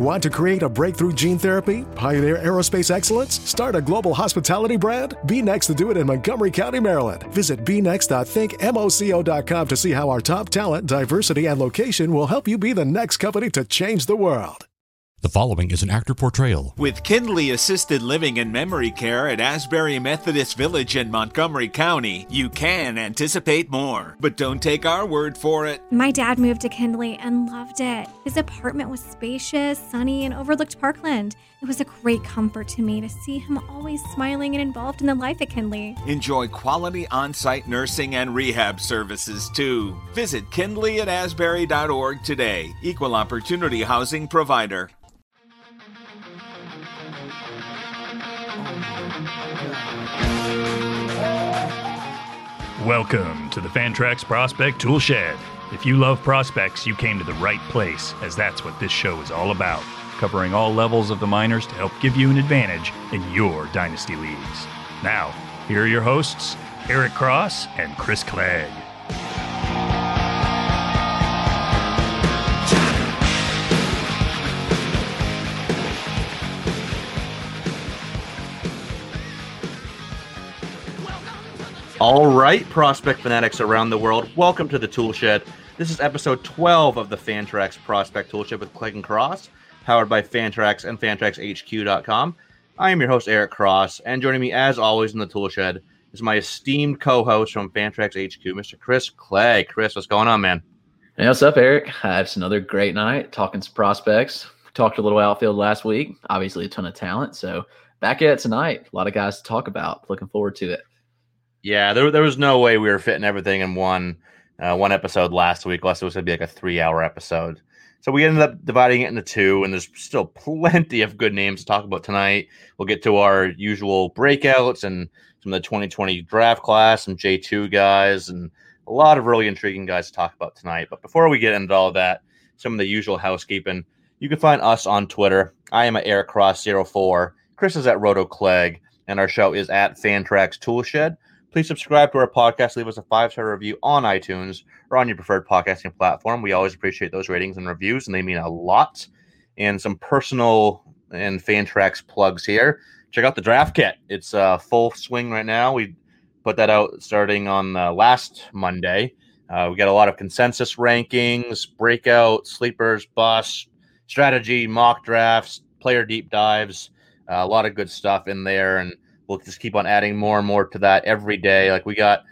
Want to create a breakthrough gene therapy? Pioneer aerospace excellence? Start a global hospitality brand? Be next to do it in Montgomery County, Maryland. Visit bnext.thinkmoco.com to see how our top talent, diversity, and location will help you be the next company to change the world. The following is an actor portrayal. With Kindly Assisted Living and Memory Care at Asbury Methodist Village in Montgomery County, you can anticipate more. But don't take our word for it. My dad moved to Kindly and loved it. His apartment was spacious, sunny, and overlooked Parkland. It was a great comfort to me to see him always smiling and involved in the life at Kindly. Enjoy quality on site nursing and rehab services too. Visit kindly at asbury.org today. Equal opportunity housing provider. Welcome to the Fantrax Prospect Tool Shed. If you love prospects, you came to the right place, as that's what this show is all about. Covering all levels of the minors to help give you an advantage in your dynasty leagues. Now, here are your hosts, Eric Cross and Chris Clegg. All right, prospect fanatics around the world, welcome to the Tool Shed. This is episode 12 of the Fantrax Prospect Tool Shed with Clegg and Cross, powered by Fantrax and FantraxHQ.com. I am your host, Eric Cross, and joining me, as always, in the Tool Shed is my esteemed co host from Fantrax HQ, Mr. Chris Clegg. Chris, what's going on, man? Hey, what's up, Eric? Uh, it's another great night talking some prospects. Talked a little outfield last week. Obviously, a ton of talent. So back at it tonight. A lot of guys to talk about. Looking forward to it. Yeah, there, there was no way we were fitting everything in one uh, one episode last week, unless it was going to be like a three hour episode. So we ended up dividing it into two, and there's still plenty of good names to talk about tonight. We'll get to our usual breakouts and some of the 2020 draft class, some J2 guys, and a lot of really intriguing guys to talk about tonight. But before we get into all that, some of the usual housekeeping. You can find us on Twitter. I am at Eric Cross 4 Chris is at Roto Clegg, and our show is at Fantrax Toolshed. Please subscribe to our podcast. Leave us a five star review on iTunes or on your preferred podcasting platform. We always appreciate those ratings and reviews, and they mean a lot. And some personal and Fantrax plugs here. Check out the draft kit. It's uh, full swing right now. We put that out starting on uh, last Monday. Uh, we got a lot of consensus rankings, breakout, sleepers, bus, strategy, mock drafts, player deep dives, uh, a lot of good stuff in there. And we'll just keep on adding more and more to that every day. Like we got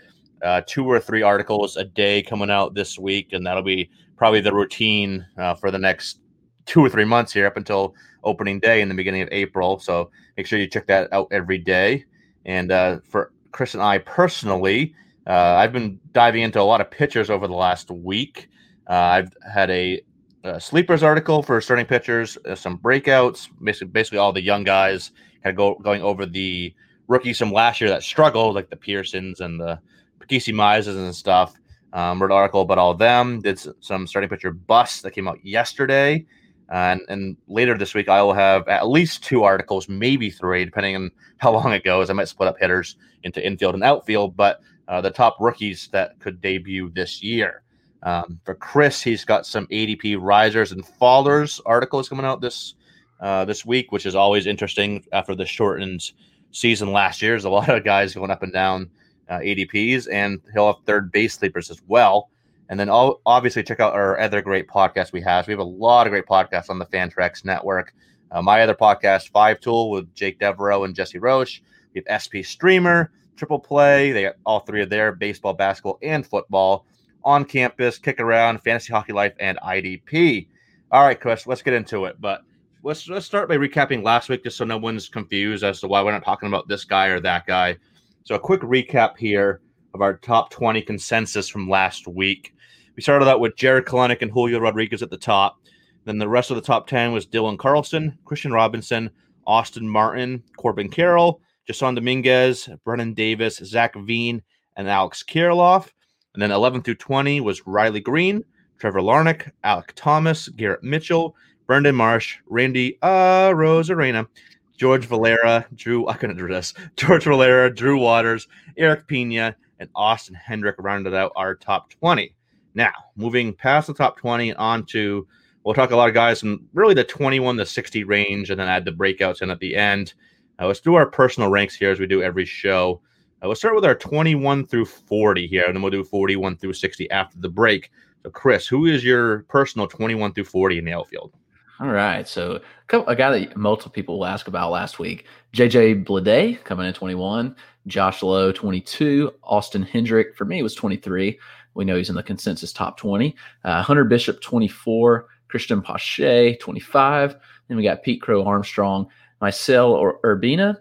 uh, two or three articles a day coming out this week, and that'll be probably the routine uh, for the next two or three months here up until opening day in the beginning of April. So make sure you check that out every day. And uh, for Chris and I personally, uh, I've been diving into a lot of pitchers over the last week. Uh, I've had a, a, sleepers article for starting pitchers, uh, some breakouts, basically, basically all the young guys, kind of go, going over the rookies from last year that struggled, like the Pearsons and the Casey Mizes and stuff. Um, wrote an article about all of them. Did some starting pitcher busts that came out yesterday, and and later this week I will have at least two articles, maybe three, depending on how long it goes. I might split up hitters into infield and outfield, but uh, the top rookies that could debut this year. Um, for Chris, he's got some ADP risers and fallers articles coming out this uh, this week, which is always interesting after the shortened season last year. There's a lot of guys going up and down uh, ADPs, and he'll have third base sleepers as well. And then all, obviously check out our other great podcasts we have. We have a lot of great podcasts on the Fantrax network. Uh, my other podcast, Five Tool, with Jake Devereaux and Jesse Roche. We have SP Streamer, Triple Play. They got all three of their baseball, basketball, and football on campus, kick around, fantasy hockey life, and IDP. All right, Chris, let's get into it. But let's let's start by recapping last week, just so no one's confused as to why we're not talking about this guy or that guy. So a quick recap here of our top 20 consensus from last week. We started out with Jared Kelenic and Julio Rodriguez at the top. Then the rest of the top 10 was Dylan Carlson, Kristian Robinson, Austin Martin, Corbin Carroll, Jasson Dominguez, Brennon Davis, Zach Veen, and Alex Kirilloff. And then 11 through 20 was Riley Greene, Trevor Larnach, Alek Thomas, Garrett Mitchell, Brandon Marsh, Randy uh, Arozarena, George Valera, Drew, I couldn't do this, George Valera, Drew Waters, Erick Pena, and Austin Hendrick rounded out our top 20. Now, moving past the top 20 and on to We'll talk a lot of guys from really the 21 to 60 range and then add the breakouts in at the end. Uh, let's do our personal ranks here as we do every show. Uh, we'll start with our 21 through 40 here, and then we'll do 41 through 60 after the break. So, Chris, who is your personal 21 through 40 in the outfield? All right. So, a guy that multiple people will ask about last week JJ Bleday coming in 21, Josh Lowe 22, Austin Hendrick for me was 23. We know he's in the consensus top 20. Uh, Hunter Bishop 24, Cristian Pache 25. Then we got Pete Crow Armstrong, Misael Urbina,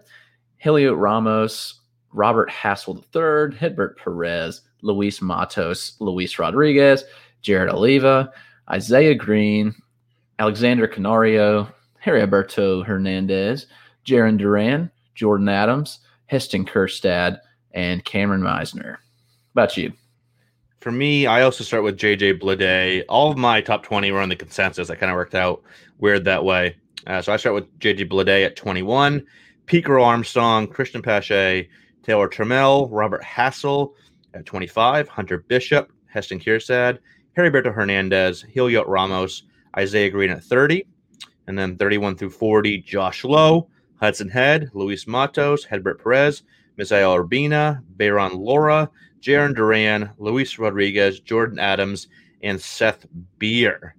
Heliot Ramos, Robert Hassell III, Hedbert Perez, Luis Matos, Luis Rodriguez, Jared Oliva, Isaiah Greene, Alexander Canario, Heriberto Hernandez, Jarren Duran, Jordan Adams, Heston Kjerstad, and Cameron Misner. About you? For me, I also start with JJ Bleday. All of my top 20 were on the consensus. I kind of worked out weird that way. Uh, so I start with JJ Bleday at 21, Pete Crow Armstrong, Cristian Pache, Taylor Trammell, Robert Hassell at 25, Hunter Bishop, Heston Kjerstad, Heriberto Hernandez, Heliot Ramos, Isaiah Green at 30, and then 31 through 40, Josh Lowe, Hudson Head, Luis Matos, Hedbert Perez, Misael Urbina, Bayron Lora, Jarren Duran, Luis Rodriguez, Jordan Adams, and Seth Beer.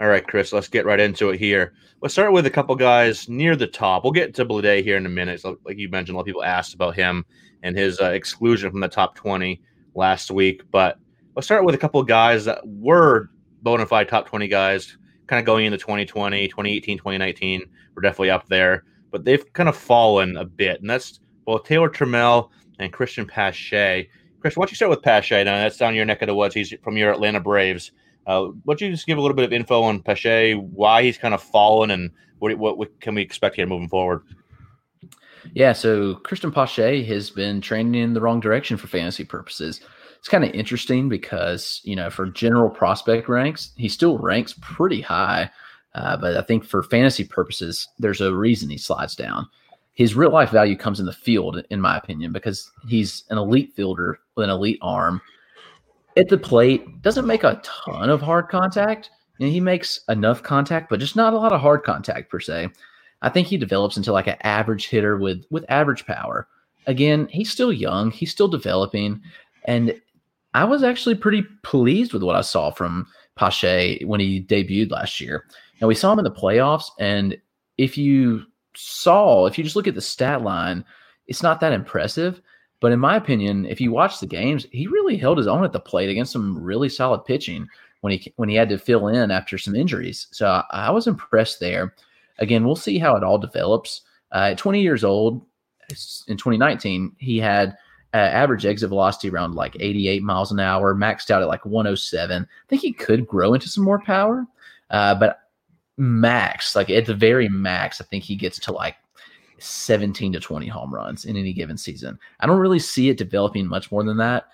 All right, Chris, let's get right into it here. Let's start with a couple guys near the top. We'll get to Bleday here in a minute. So, like you mentioned, a lot of people asked about him and his uh, exclusion from the top 20 last week. But let's start with a couple guys that were bona fide top 20 guys kind of going into 2020, 2018, 2019. We're definitely up there, but they've kind of fallen a bit. And that's both Taylor Trammell and Cristian Pache. Chris, why don't you start with Pache? Now, that's down your neck of the woods. He's from your Atlanta Braves. Uh, why don't you just give a little bit of info on Pache, why he's kind of fallen, and what, what, what can we expect here moving forward? Yeah, so Cristian Pache has been training in the wrong direction for fantasy purposes. It's kind of interesting because, you know, for general prospect ranks, he still ranks pretty high. Uh, but I think for fantasy purposes, there's a reason he slides down. His real life value comes in the field, in my opinion, because he's an elite fielder with an elite arm. At the plate, doesn't make a ton of hard contact. And he makes enough contact, but just not a lot of hard contact per se. I think he develops into like an average hitter with with average power. Again, he's still young, he's still developing, and I was actually pretty pleased with what I saw from Pache when he debuted last year. Now we saw him in the playoffs, and if you saw, if you just look at the stat line, it's not that impressive. But in my opinion, if you watch the games, he really held his own at the plate against some really solid pitching when he when he had to fill in after some injuries. So I, I was impressed there. Again, we'll see how it all develops. Uh, at 20 years old, in 2019, he had uh, average exit velocity around like 88 miles an hour, maxed out at like 107. I think he could grow into some more power, uh, but max, like at the very max, I think he gets to like 17 to 20 home runs in any given season. I don't really see it developing much more than that.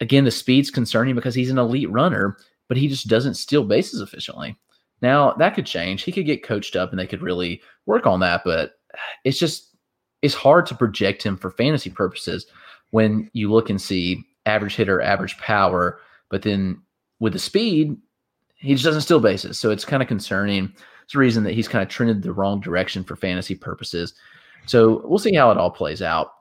Again, the speed's concerning because he's an elite runner, but he just doesn't steal bases efficiently. Now that could change. He could get coached up and they could really work on that, but it's just it's hard to project him for fantasy purposes when you look and see average hitter, average power, but then with the speed, he just doesn't steal bases. So it's kind of concerning. It's a reason that he's kind of trended the wrong direction for fantasy purposes. So we'll see how it all plays out.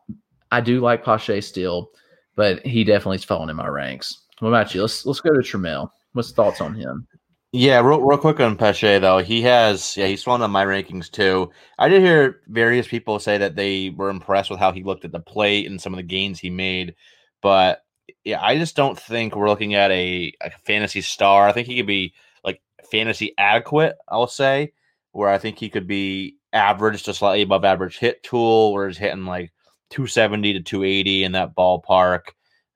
I do like Pache still, but he definitely is falling in my ranks. What about you? Let's let's go to Trammell. What's thoughts on him? Yeah, real, real quick on Pache though. He has yeah, he's fallen on my rankings too. I did hear various people say that they were impressed with how he looked at the plate and some of the gains he made, but yeah, I just don't think we're looking at a, a fantasy star. I think he could be like fantasy adequate, I'll say, where I think he could be average to slightly above average hit tool, where he's hitting like 270 to 280 in that ballpark.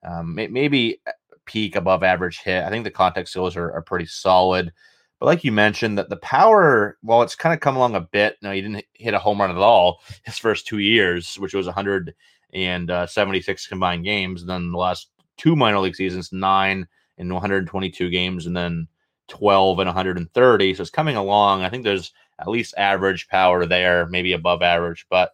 Um, maybe peak above average hit. I think the contact skills are, are pretty solid. But like you mentioned, that the power, while it's kind of come along a bit, no, he didn't hit a home run at all his first two years, which was 176 uh, combined games. And then the last two minor league seasons, nine in 122 games, and then 12 and 130. So it's coming along. I think there's at least average power there, maybe above average. But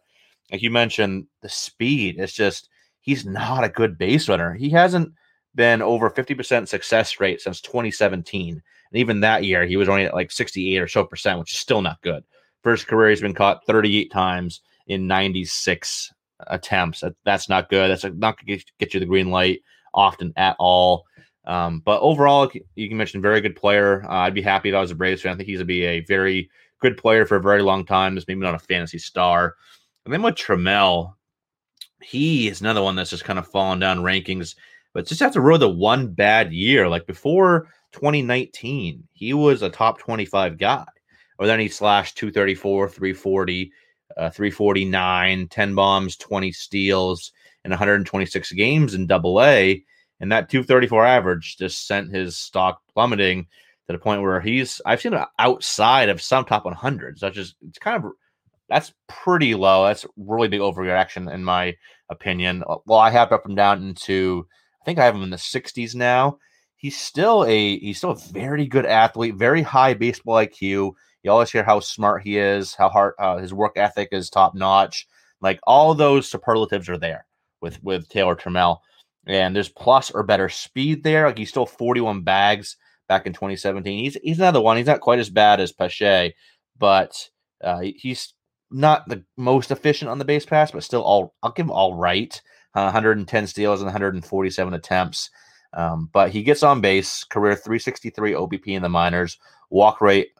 like you mentioned, the speed, it's just, he's not a good base runner. He hasn't been over 50% success rate since 2017. And even that year, he was only at like 68 or so percent, which is still not good. First career, he's been caught 38 times in 96 attempts. That's not good. That's not going to get you the green light often at all. Um, but overall, you can mention very good player. Uh, I'd be happy if I was a Braves fan. I think he's going to be a very good player for a very long time. Just maybe not a fantasy star. And then with Trammell, he is another one that's just kind of fallen down rankings, but just after row the one bad year. Like before 2019, he was a top 25 guy. Or then he slashed 234, 340, uh, 349, 10 bombs, 20 steals, and 126 games in double A. And that 234 average just sent his stock plummeting to the point where he's, I've seen it outside of some top 100s. That's just, it's kind of, that's pretty low. That's really big overreaction, in my opinion. Well, I have up and down into, think I have him in the 60s now. He's still a, he's still a very good athlete, very high baseball IQ you always hear how smart he is, how hard uh, his work ethic is top notch. Like all those superlatives are there with with Taylor Trammell, and there's plus or better speed there. Like he's still 41 bags back in 2017. He's he's another one. He's not quite as bad as Pache, but uh, he's not the most efficient on the base pass, but still all I'll give him all right. Uh, 110 steals and 147 attempts. Um, but he gets on base, career 363 OBP in the minors, walk rate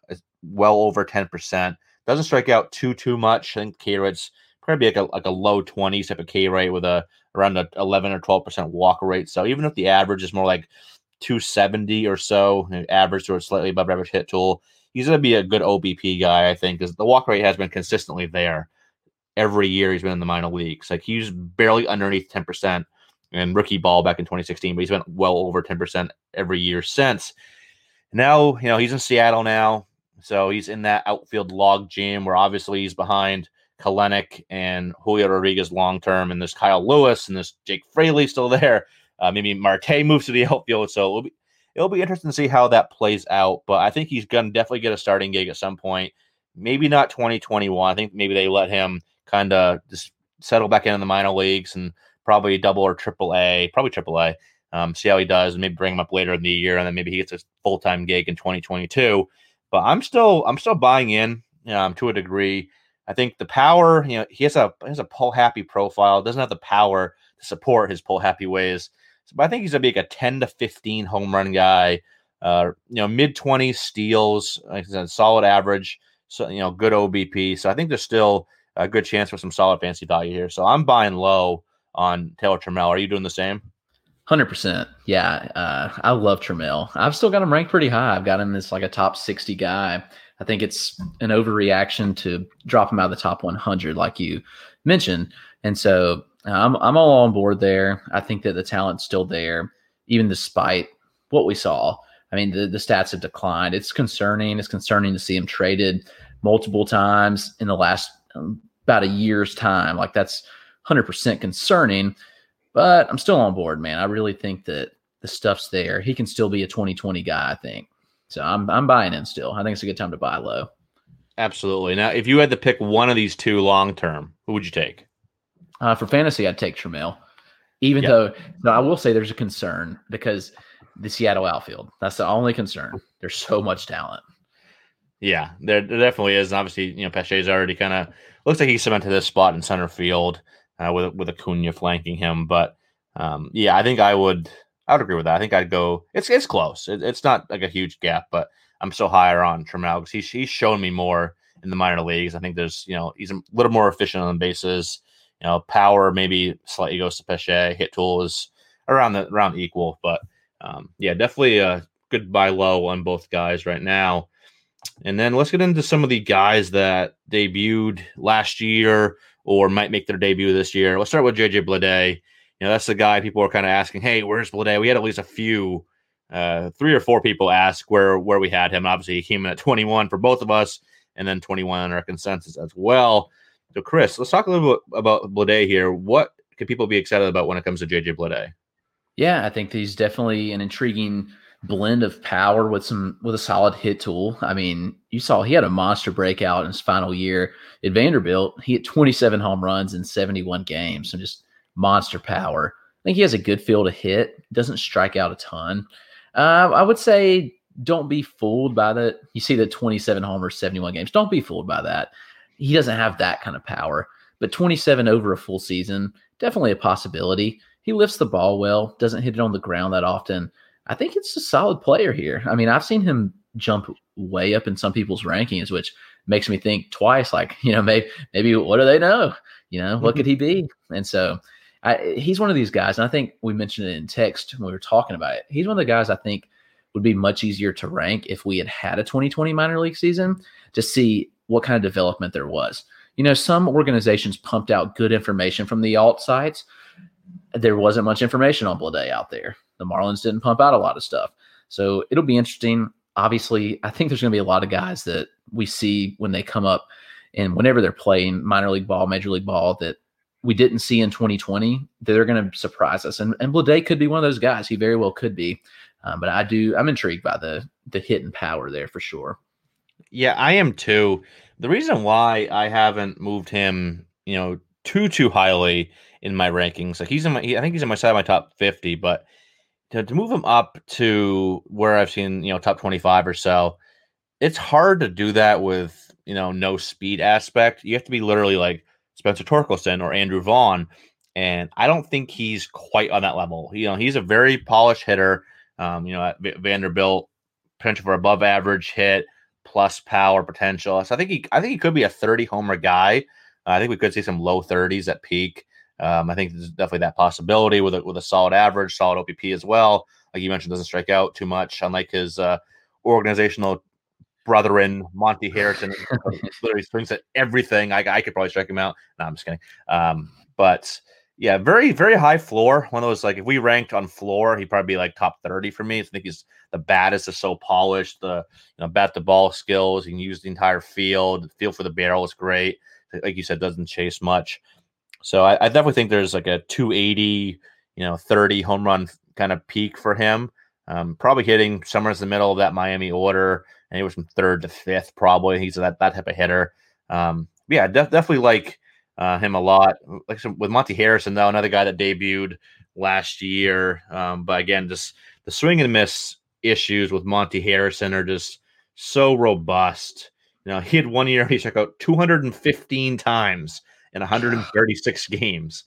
well over 10%. Doesn't strike out too too much. I think K rate's probably like a like a low 20s type of K rate with a around a 11 or 12% walk rate. So even if the average is more like 270 or so, average or slightly above average hit tool, he's going to be a good OBP guy, I think, because the walk rate has been consistently there every year he's been in the minor leagues. Like he's barely underneath 10% in rookie ball back in 2016, but he's been well over 10% every year since. Now, you know, he's in Seattle now. So he's in that outfield log jam where obviously he's behind Kelenic and Julio Rodriguez long term, and there's Kyle Lewis and there's Jake Fraley still there. Uh, maybe Marte moves to the outfield, so it'll be it'll be interesting to see how that plays out. But I think he's gonna definitely get a starting gig at some point. Maybe not 2021. I think maybe they let him kind of just settle back into the minor leagues and probably double or triple A, probably triple A. Um, see how he does, and maybe bring him up later in the year, and then maybe he gets a full time gig in 2022. But I'm still I'm still buying in um, to a degree. I think the power, you know, he has a he has a pull happy profile. Doesn't have the power to support his pull happy ways. So, but I think he's gonna be like a 10 to 15 home run guy. Uh, you know, mid 20 steals, like I said, solid average. So you know, good OBP. So I think there's still a good chance for some solid fancy value here. So I'm buying low on Taylor Trammell. Are you doing the same? Hundred percent. Yeah, uh, I love Trammell. I've still got him ranked pretty high. I've got him as like a top sixty guy. I think it's an overreaction to drop him out of the top one hundred, like you mentioned. And so uh, I'm I'm all on board there. I think that the talent's still there, even despite what we saw. I mean, the, the stats have declined. It's concerning. It's concerning to see him traded multiple times in the last um, about a year's time. Like that's 100% concerning. But I'm still on board, man. I really think that the stuff's there. He can still be a 2020 guy, I think. So I'm I'm buying in still. I think it's a good time to buy low. Absolutely. Now, if you had to pick one of these two long term, who would you take? Uh, for fantasy, I'd take Trammell. Even yep. though, no, I will say there's a concern because the Seattle outfield. That's the only concern. There's so much talent. Yeah, there, there definitely is. And obviously, you know, Pache's already kind of looks like he's cemented this spot in center field uh, with with Acuna flanking him. But um, yeah, I think I would I would agree with that. I think I'd go. It's it's close. It, it's not like a huge gap, but I'm still higher on Trammell because he's he's shown me more in the minor leagues. I think there's you know he's a little more efficient on the bases. You know, power maybe slightly goes to Pache. Hit tool is around the around equal, but um, yeah, definitely a good buy low on both guys right now. And then let's get into some of the guys that debuted last year or might make their debut this year. Let's start with JJ Bleday. You know, that's the guy people are kind of asking, hey, where's Bleday? We had at least a few, uh, three or four people ask where where we had him. Obviously, he came in at 21 for both of us, and then 21 on our consensus as well. So, Chris, let's talk a little bit about Bleday here. What can people be excited about when it comes to JJ Bleday? Yeah, I think he's definitely an intriguing blend of power with some with a solid hit tool. I mean, you saw he had a monster breakout in his final year at Vanderbilt. He hit 27 home runs in 71 games, so just monster power. I think he has a good feel to hit. Doesn't strike out a ton. Uh, I would say don't be fooled by that. You see the 27 homers, 71 games. Don't be fooled by that. He doesn't have that kind of power. But 27 over a full season, definitely a possibility. He lifts the ball well, doesn't hit it on the ground that often. I think it's a solid player here. I mean, I've seen him jump way up in some people's rankings, which makes me think twice. Like, you know, maybe maybe what do they know? You know, what could mm-hmm. he be? And so, I, he's one of these guys, and I think we mentioned it in text when we were talking about it. He's one of the guys I think would be much easier to rank if we had had a 2020 minor league season to see what kind of development there was. You know, some organizations pumped out good information from the alt sites. There wasn't much information on Bleday out there. The Marlins didn't pump out a lot of stuff. So it'll be interesting. Obviously, I think there's going to be a lot of guys that we see when they come up and whenever they're playing minor league ball, major league ball that we didn't see in 2020 that they're going to surprise us. And, and Bleday could be one of those guys. He very well could be. Um, but I do, I'm intrigued by the the hit and power there for sure. Yeah, I am too. The reason why I haven't moved him, you know, too too highly in my rankings, like he's in my, I think he's in my side of my top 50, but to, to move him up to where I've seen, you know, top 25 or so, it's hard to do that with, you know, no speed aspect. You have to be literally like Spencer Torkelson or Andrew Vaughn. And I don't think he's quite on that level. You know, he's a very polished hitter. Um, you know, at v- Vanderbilt, potential for above average hit plus power potential. So I think he, I think he could be a 30 homer guy. Uh, I think we could see some low 30s at peak. Um, I think there's definitely that possibility with a, with a solid average, solid OBP as well. Like you mentioned, doesn't strike out too much, unlike his uh, organizational brethren, Monte Harrison. literally swings at everything. I, I could probably strike him out. No, I'm just kidding. Um, but yeah, very very high floor. One of those like if we ranked on floor, he'd probably be like top thirty for me. I think he's the baddest is so polished. The you know bat the ball skills. He can use the entire field. The feel for the barrel is great. Like you said, doesn't chase much. So I, I, definitely think there's like a 280, you know, 30 home run kind of peak for him. Um, probably hitting somewhere in the middle of that Miami order, was from third to fifth. Probably he's that that type of hitter. Um, yeah, def- definitely like uh, him a lot. Like some, with Monte Harrison, though, another guy that debuted last year. Um, but again, just the swing and miss issues with Monte Harrison are just so robust. You know, he had one year he struck out 215 times in 136 games.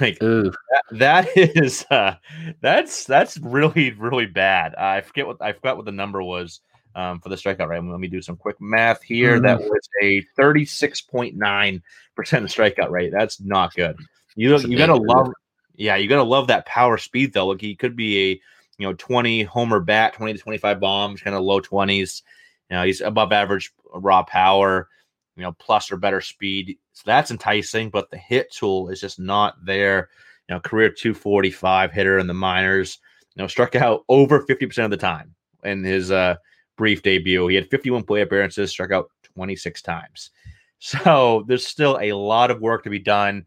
Like that, that is uh that's that's really really bad. Uh, I forget what I forgot what the number was um, for the strikeout rate. Let me do some quick math here. Mm-hmm. That was a 36.9 percent strikeout rate. That's not good. You you gotta love, yeah, you gotta love that power speed though. Look, he could be a you know 20 homer bat, 20 to 25 bombs, kind of low 20s. You know, he's above average raw power you know, plus or better speed. So that's enticing, but the hit tool is just not there. You know, career 245 hitter in the minors, you know, struck out over 50% of the time in his uh, brief debut. He had 51 play appearances, struck out 26 times. So there's still a lot of work to be done.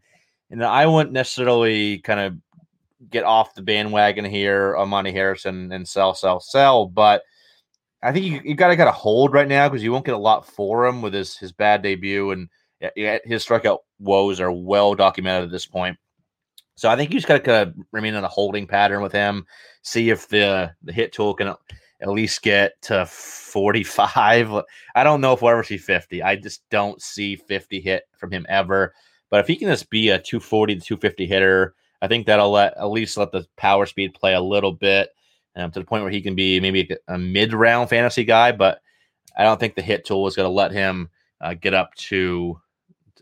And I wouldn't necessarily kind of get off the bandwagon here on Monte Harrison and sell, sell, sell, but I think you, you got to get a hold right now because you won't get a lot for him with his his bad debut and his strikeout woes are well documented at this point. So I think you just got to kind of remain in a holding pattern with him, see if the the hit tool can at least get to 45. I don't know if we'll ever see 50. I just don't see 50 hit from him ever. But if he can just be a 240 to 250 hitter, I think that'll let at least let the power speed play a little bit um, to the point where he can be maybe a, a mid round fantasy guy, but I don't think the hit tool is going to let him uh, get up to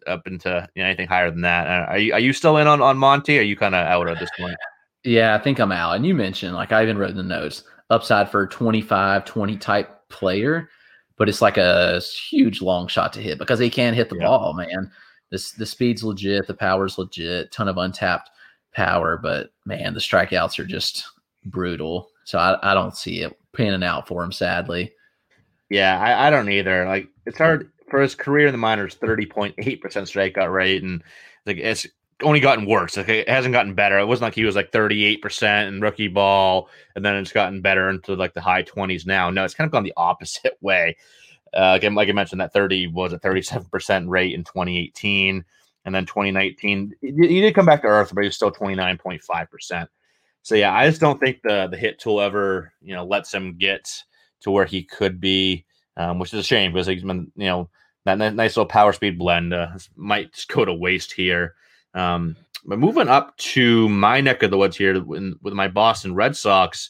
up into you know, anything higher than that. Uh, are you are you still in on on Monte? are you kind of out at this point? Yeah, I think I'm out. And you mentioned, like I even wrote in the notes, upside for 25, 20 type player, but it's like a huge long shot to hit because he can't hit the yeah. ball, man. This the speed's legit, the power's legit, ton of untapped power, but man, the strikeouts are just brutal. So I, I don't see it panning out for him, sadly. Yeah, I, I don't either. Like it's hard for his career in the minors, thirty point eight percent strikeout rate, and like it's only gotten worse. Like it hasn't gotten better. It wasn't like he was like thirty eight percent in rookie ball, and then it's gotten better into like the high twenties now. No, it's kind of gone the opposite way. Uh, again, like I mentioned, that thirty was a thirty seven percent rate in twenty eighteen, and then twenty nineteen he did come back to earth, but he was still twenty nine point five percent. So yeah, I just don't think the the hit tool ever you know lets him get to where he could be, um, which is a shame because he's been, you know, that nice little power speed blend uh, might just go to waste here. Um, but moving up to my neck of the woods here with, with my Boston Red Sox,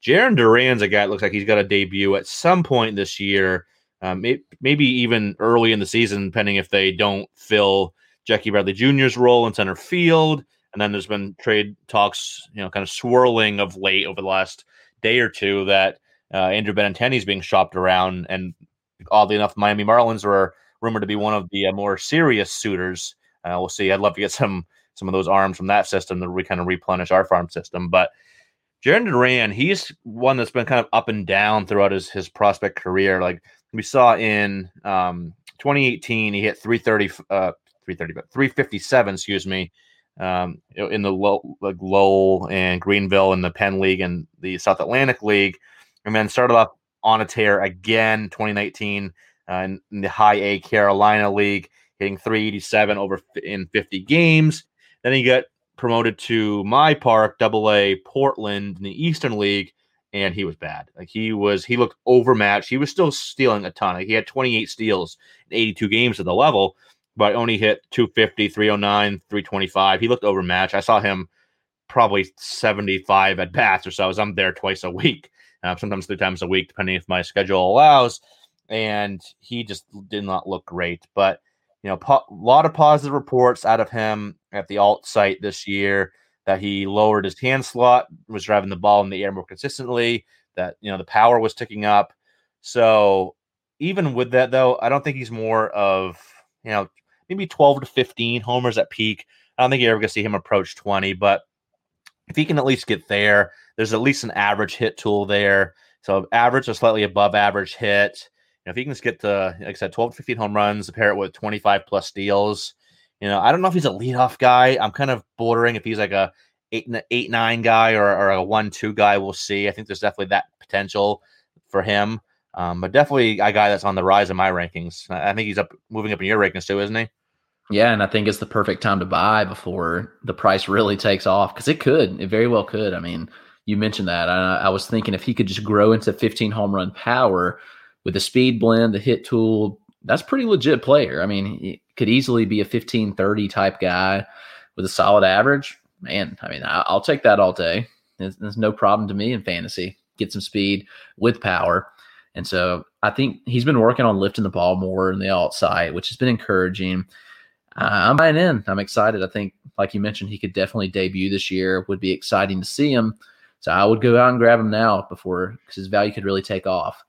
Jarren Duran's a guy that looks like he's got a debut at some point this year, um, maybe even early in the season, depending if they don't fill Jackie Bradley Jr.'s role in center field. And then there's been trade talks, you know, kind of swirling of late over the last day or two that uh, Andrew Benintendi is being shopped around. And oddly enough, Miami Marlins were rumored to be one of the uh, more serious suitors. Uh, we'll see. I'd love to get some some of those arms from that system to re- kind of replenish our farm system. But Jarren Duran, he's one that's been kind of up and down throughout his his prospect career. Like we saw in um, 2018, he hit 330, uh, 330, but 357, excuse me, um, in the low, like Lowell and Greenville in the Penn League and the South Atlantic League, and then started off on a tear again 2019 uh, in, in the High A Carolina League, hitting 387 over in 50 games. Then he got promoted to my park, Double A Portland in the Eastern League, and he was bad. Like he was, he looked overmatched. He was still stealing a ton. Like he had 28 steals in 82 games at the level, but only hit 250, 309, 325. He looked overmatched. I saw him probably 75 at bats or so. As I'm there twice a week, uh, sometimes three times a week, depending if my schedule allows. And he just did not look great. But you know, a po- lot of positive reports out of him at the alt site this year that he lowered his hand slot, was driving the ball in the air more consistently, that, you know, the power was ticking up. So even with that, though, I don't think he's more of, you know, maybe 12 to 15 homers at peak. I don't think you're ever going to see him approach 20, but if he can at least get there, there's at least an average hit tool there. So average or slightly above average hit know, if he can just get to, like I said, 12 to 15 home runs, pair it with 25 plus steals, you know, I don't know if he's a leadoff guy. I'm kind of bordering if he's like a eight, eight nine guy or, or a one two guy. We'll see. I think there's definitely that potential for him. Um, but definitely a guy that's on the rise in my rankings. I think he's up moving up in your rankings too, isn't he? Yeah, and I think it's the perfect time to buy before the price really takes off because it could, it very well could. I mean, you mentioned that. I, I was thinking if he could just grow into 15 home run power, with the speed blend, the hit tool, that's pretty legit player. I mean, he could easily be a 15 30 type guy with a solid average. Man, I mean, I'll take that all day. There's, no problem to me in fantasy. Get some speed with power. And so I think he's been working on lifting the ball more in the alt side, which has been encouraging. I'm buying in. I'm excited. I think, like you mentioned, he could definitely debut this year. Would be exciting to see him. So I would go out and grab him now before because his value could really take off.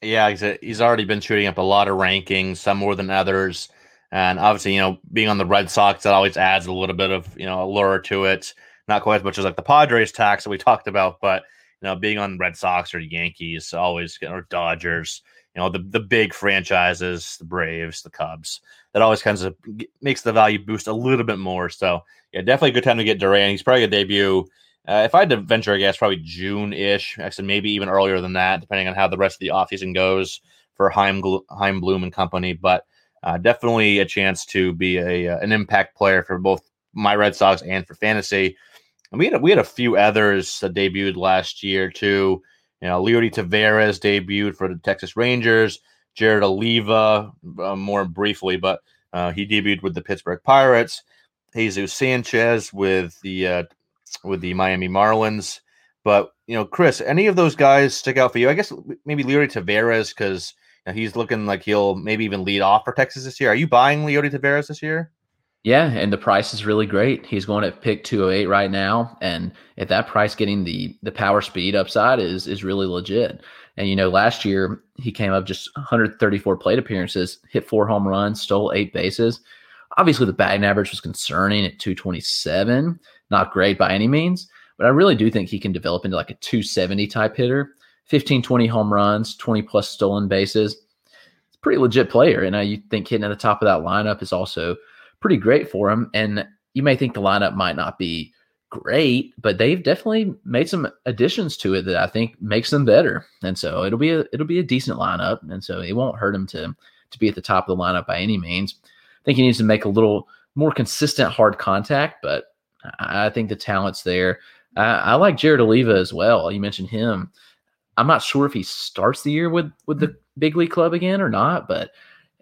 Yeah, he's, a, he's already been shooting up a lot of rankings, some more than others. And obviously, you know, being on the Red Sox, that always adds a little bit of, you know, allure to it. Not quite as much as like the Padres tax that we talked about, but, you know, being on Red Sox or Yankees, always, or Dodgers, you know, the, the big franchises, the Braves, the Cubs, that always kind of makes the value boost a little bit more. So, yeah, definitely a good time to get Duran. He's probably a debut uh, if I had to venture a guess, probably June ish. Actually, maybe even earlier than that, depending on how the rest of the offseason goes for Chaim, Chaim Bloom and company. But uh, definitely a chance to be a uh, an impact player for both my Red Sox and for fantasy. And we had a, we had a few others that debuted last year too. You know, Leody Taveras debuted for the Texas Rangers. Jared Oliva, uh, more briefly, but uh, he debuted with the Pittsburgh Pirates. Jesus Sanchez with the uh, with the Miami Marlins. But you know, Chris, any of those guys stick out for you? I guess maybe Leody Taveras because you know, he's looking like he'll maybe even lead off for Texas this year. Are you buying Leody Taveras this year? Yeah, and the price is really great. He's going at pick 208 right now, and at that price, getting the the power speed upside is is really legit. And you know, last year he came up just 134 plate appearances, hit four home runs, stole eight bases. Obviously, the batting average was concerning at 227, not great by any means, but I really do think he can develop into like a 270 type hitter, 15, 20 home runs, 20 plus stolen bases. It's a pretty legit player. And uh, you think hitting at the top of that lineup is also pretty great for him. And you may think the lineup might not be great, but they've definitely made some additions to it that I think makes them better. And so it'll be a it'll be a decent lineup. And so it won't hurt him to to be at the top of the lineup by any means. I think he needs to make a little more consistent hard contact, but I think the talent's there. I, I like Jared Oliva as well. You mentioned him. I'm not sure if he starts the year with with the mm. big league club again or not, but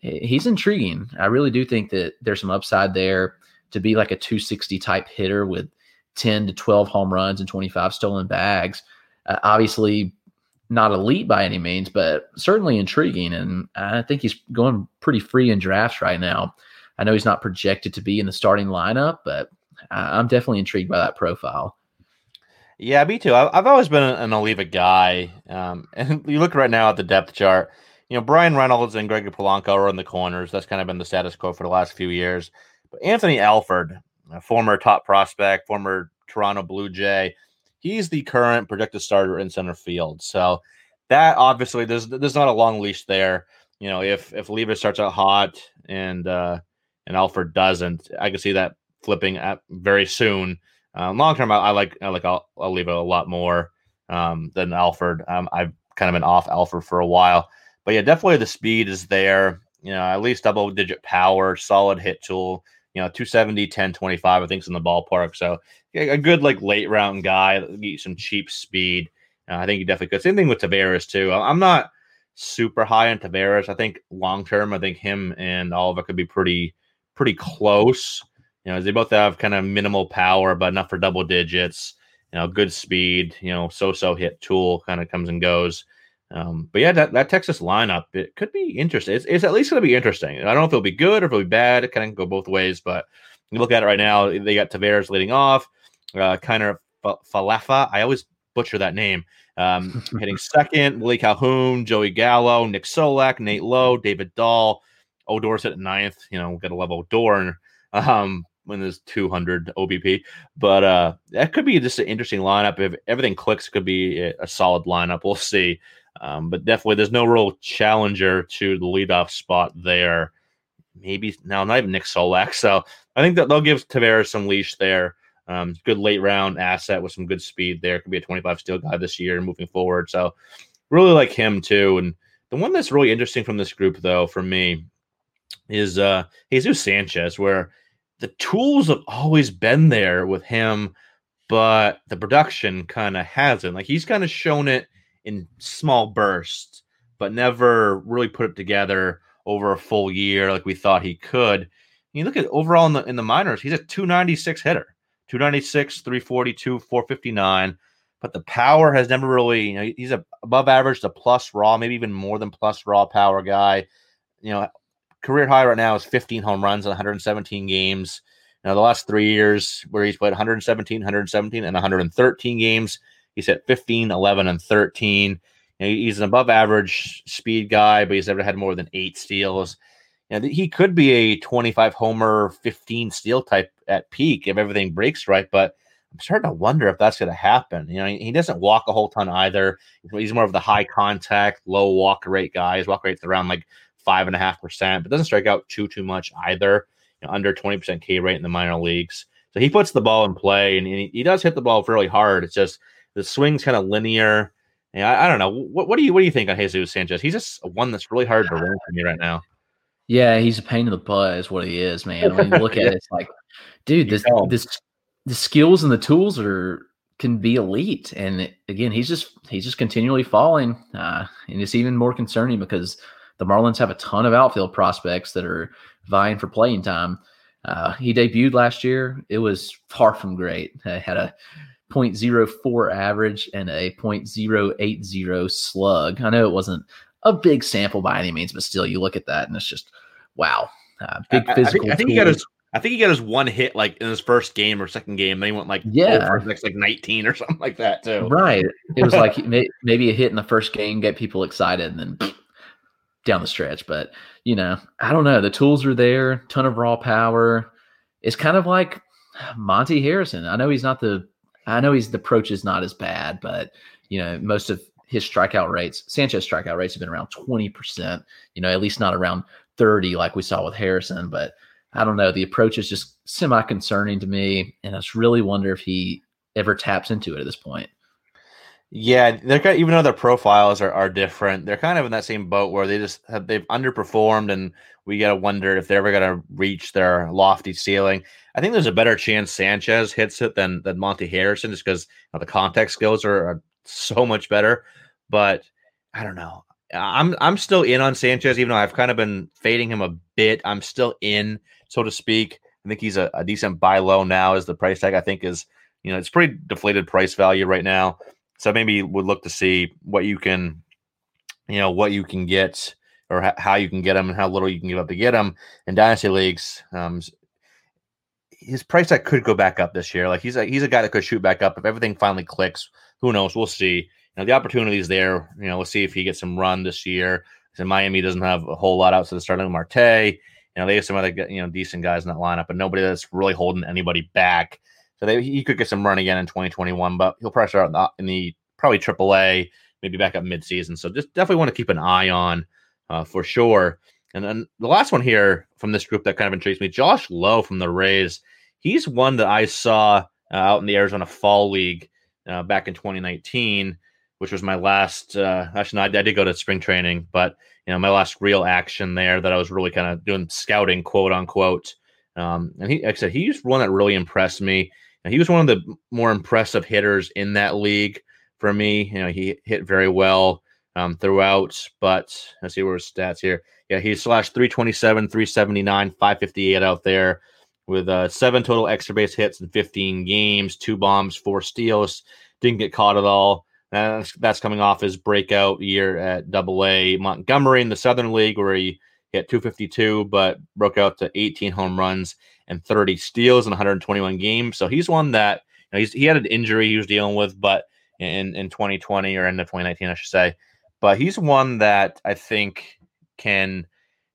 he's intriguing. I really do think that there's some upside there to be like a 260 type hitter with 10 to 12 home runs and 25 stolen bags. Uh, obviously, not elite by any means, but certainly intriguing. And I think he's going pretty free in drafts right now. I know he's not projected to be in the starting lineup, but I'm definitely intrigued by that profile. Yeah, me too. I've always been an Oliva guy. Um, and you look right now at the depth chart, you know, Bryan Reynolds and Gregory Polanco are in the corners. That's kind of been the status quo for the last few years. But Anthony Alford, a former top prospect, former Toronto Blue Jay, he's the current projected starter in center field. So that obviously there's there's not a long leash there. You know, if if Oliva starts out hot and uh and Alford doesn't, I can see that flipping at very soon. Uh, long term, I, I, like I like I'll, I'll leave it a lot more um, than Alford. Um, I've kind of been off Alford for a while, but yeah, definitely the speed is there. You know, at least double digit power, solid hit tool. You know, 270, 10, 25, I think is in the ballpark. So a good like late round guy, get some cheap speed. Uh, I think he definitely could. Same thing with Taveras too. I'm not super high on Taveras. I think long term, I think him and Oliva could be pretty pretty close. You know, they both have kind of minimal power, but enough for double digits. You know, good speed. You know, so-so hit tool kind of comes and goes. Um, but yeah, that, that Texas lineup it could be interesting. It's, it's at least going to be interesting. I don't know if it'll be good or if it'll be bad. It kind of go both ways. But you look at it right now. They got Taveras leading off. Uh, kind of Falafa. I always butcher that name. Um, hitting second. Willie Calhoun, Joey Gallo, Nick Solak, Nate Lowe, David Dahl. Odor's at ninth. You know, got to love Odor. Um, when there's 200 OBP. But uh, that could be just an interesting lineup. If everything clicks, could be a solid lineup. We'll see. Um, but definitely, there's no real challenger to the leadoff spot there. Maybe now, not even Nick Solak. So I think that they'll give Taveras some leash there. Um, good late round asset with some good speed there. Could be a 25 steal guy this year moving forward. So really like him too. And the one that's really interesting from this group, though, for me, is uh Jesus Sanchez, where the tools have always been there with him, but the production kind of hasn't. Like he's kind of shown it in small bursts, but never really put it together over a full year like we thought he could. you look at overall in the in the minors, he's a 296 hitter, 296, 342, 459. But the power has never really, you know, he's a above average to plus raw, maybe even more than plus raw power guy. You know, career high right now is 15 home runs in 117 games. Now, the last three years where he's played 117, 117, and 113 games, he's hit 15, 11, and 13. he's an above average speed guy, but he's never had more than eight steals. You know, he could be a 25 homer, 15 steal type at peak if everything breaks right, but I'm starting to wonder if that's going to happen. You know, he, he, doesn't walk a whole ton either. He's more of the high contact, low walk rate guy. His walk rate's around like five and a half percent, but doesn't strike out too too much either. You know, under twenty percent K rate in the minor leagues. So he puts the ball in play, and he, he does hit the ball fairly hard. It's just the swing's kind of linear. And I, I, don't know. What, what do you what do you think on Jesus Sanchez? He's just one that's really hard to learn for me right now. Yeah, he's a pain in the butt, is what he is, man. When you look yeah. at it, it's like, dude, this this the skills and the tools are can be elite, and it, again, he's just he's just continually falling, uh, and it's even more concerning because the Marlins have a ton of outfield prospects that are vying for playing time. Uh, he debuted last year. It was far from great. I had a 0.04 average and a 0.080 slug. I know it wasn't a big sample by any means, but still, you look at that and it's just wow. Uh, big physical. I, think, I think he got his. I think he got his one hit like in his first game or second game. Then he went like yeah, next like nineteen or something like that too. Right. It was like maybe a hit in the first game, get people excited, and then down the stretch. But you know, I don't know. The tools are there, ton of raw power. It's kind of like Monte Harrison. I know he's not the. I know the approach is not as bad, but you know, most of his strikeout rates, Sanchez strikeout rates have been around twenty percent. You know, at least not around thirty like we saw with Harrison. But I don't know. The approach is just semi concerning to me, and I just really wonder if he ever taps into it at this point. Yeah, they're kind of, even though their profiles are, are different, they're kind of in that same boat where they just have they've underperformed, and we gotta wonder if they're ever gonna reach their lofty ceiling. I think there's a better chance Sanchez hits it than than Monte Harrison, just because you know, the contact skills are, are, so much better. but I don't know. I'm I'm still in on Sanchez, even though I've kind of been fading him a bit. I'm still in, so to speak. I think he's a, a decent buy low now as the price tag I think is, you know, it's pretty deflated price value right now. So maybe would look to see what you can, you know, what you can get or ha- how you can get him and how little you can give up to get him in dynasty leagues. Um, his price tag could go back up this year. Like he's a he's a guy that could shoot back up if everything finally clicks. Who knows? We'll see. You know, the opportunity is there. You know, we'll see if he gets some run this year. So Miami doesn't have a whole lot outside of Starling Marte. You know, they have some other you know decent guys in that lineup, but nobody that's really holding anybody back. So they, he could get some run again in 2021, but he'll probably start in the, in the probably AAA, maybe back up midseason. So just definitely want to keep an eye on uh, for sure. And then the last one here from this group that kind of intrigues me, Josh Lowe from the Rays. He's one that I saw uh, out in the Arizona Fall League uh, back in 2019, which was my last. Uh, actually, no, I, I, did go to spring training, but you know, my last real action there that I was really kind of doing scouting, quote unquote. Um, and he, like I said, he's one that really impressed me. He was one of the more impressive hitters in that league for me. You know, he hit very well um, throughout. But let's see where his stats here. Yeah, he slashed 327, 379, 558 out there with uh, seven total extra base hits in 15 games, two bombs, four steals. Didn't get caught at all. That's, that's coming off his breakout year at Double A Montgomery in the Southern League, where he hit 252, but broke out to 18 home runs and 30 steals in 121 games. So he's one that you know, he had an injury he was dealing with, but in in 2020 or end of 2019, I should say but he's one that I think can,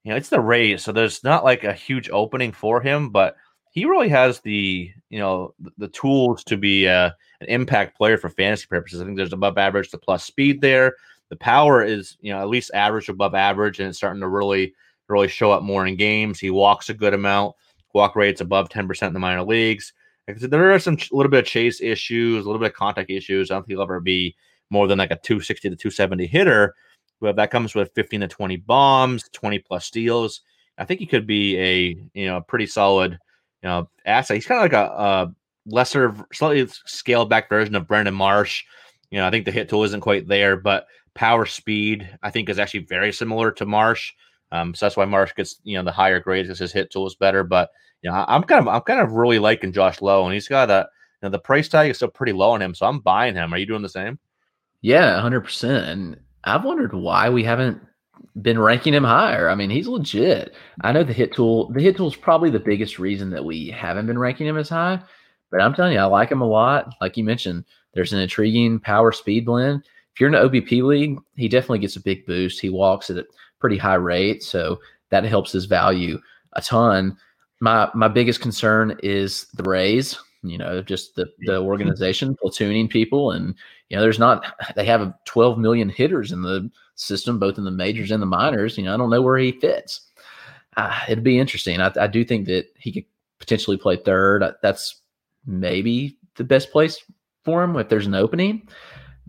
you know, it's the Rays, so there's not like a huge opening for him, but he really has the, you know, the, tools to be uh, an impact player for fantasy purposes. I think there's above average to plus speed there. The power is, you know, at least average above average, and it's starting to really, really show up more in games. He walks a good amount. Walk rates above 10% in the minor leagues. There are some a little bit of chase issues, a little bit of contact issues. I don't think he'll ever be more than like a 260 to 270 hitter. But that comes with 15 to 20 bombs, 20 plus steals. I think he could be a you know pretty solid you know asset. He's kind of like a, a lesser, slightly scaled back version of Brandon Marsh. You know, I think the hit tool isn't quite there, but power speed I think is actually very similar to Marsh. Um, so that's why Marsh gets you know the higher grades because his hit tool is better. But you know, I'm kind of I'm kind of really liking Josh Lowe, and he's got a you know the price tag is still pretty low on him, so I'm buying him. Are you doing the same? Yeah, hundred percent. And I've wondered why we haven't been ranking him higher. I mean, he's legit. I know the hit tool. The hit tool is probably the biggest reason that we haven't been ranking him as high. But I'm telling you, I like him a lot. Like you mentioned, there's an intriguing power speed blend. If you're in an OBP league, he definitely gets a big boost. He walks at pretty high rate, so that helps his value a ton. My my biggest concern is the Rays. You know, just the the organization platooning people and you know, there's not they have 12 million hitters in the system, both in the majors and the minors. You know, I don't know where he fits. Uh, it'd be interesting. I, I, do think that he could potentially play third. That's maybe the best place for him if there's an opening.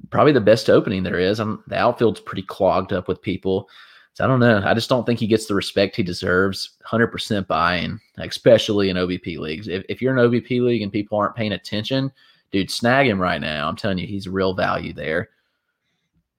Probably the best opening there is. I'm, the outfield's pretty clogged up with people. So I don't know. I just don't think he gets the respect he deserves. 100% buying, especially in OBP leagues. If, if you're in an OBP league and people aren't paying attention – dude, snag him right now. I'm telling you, he's real value there.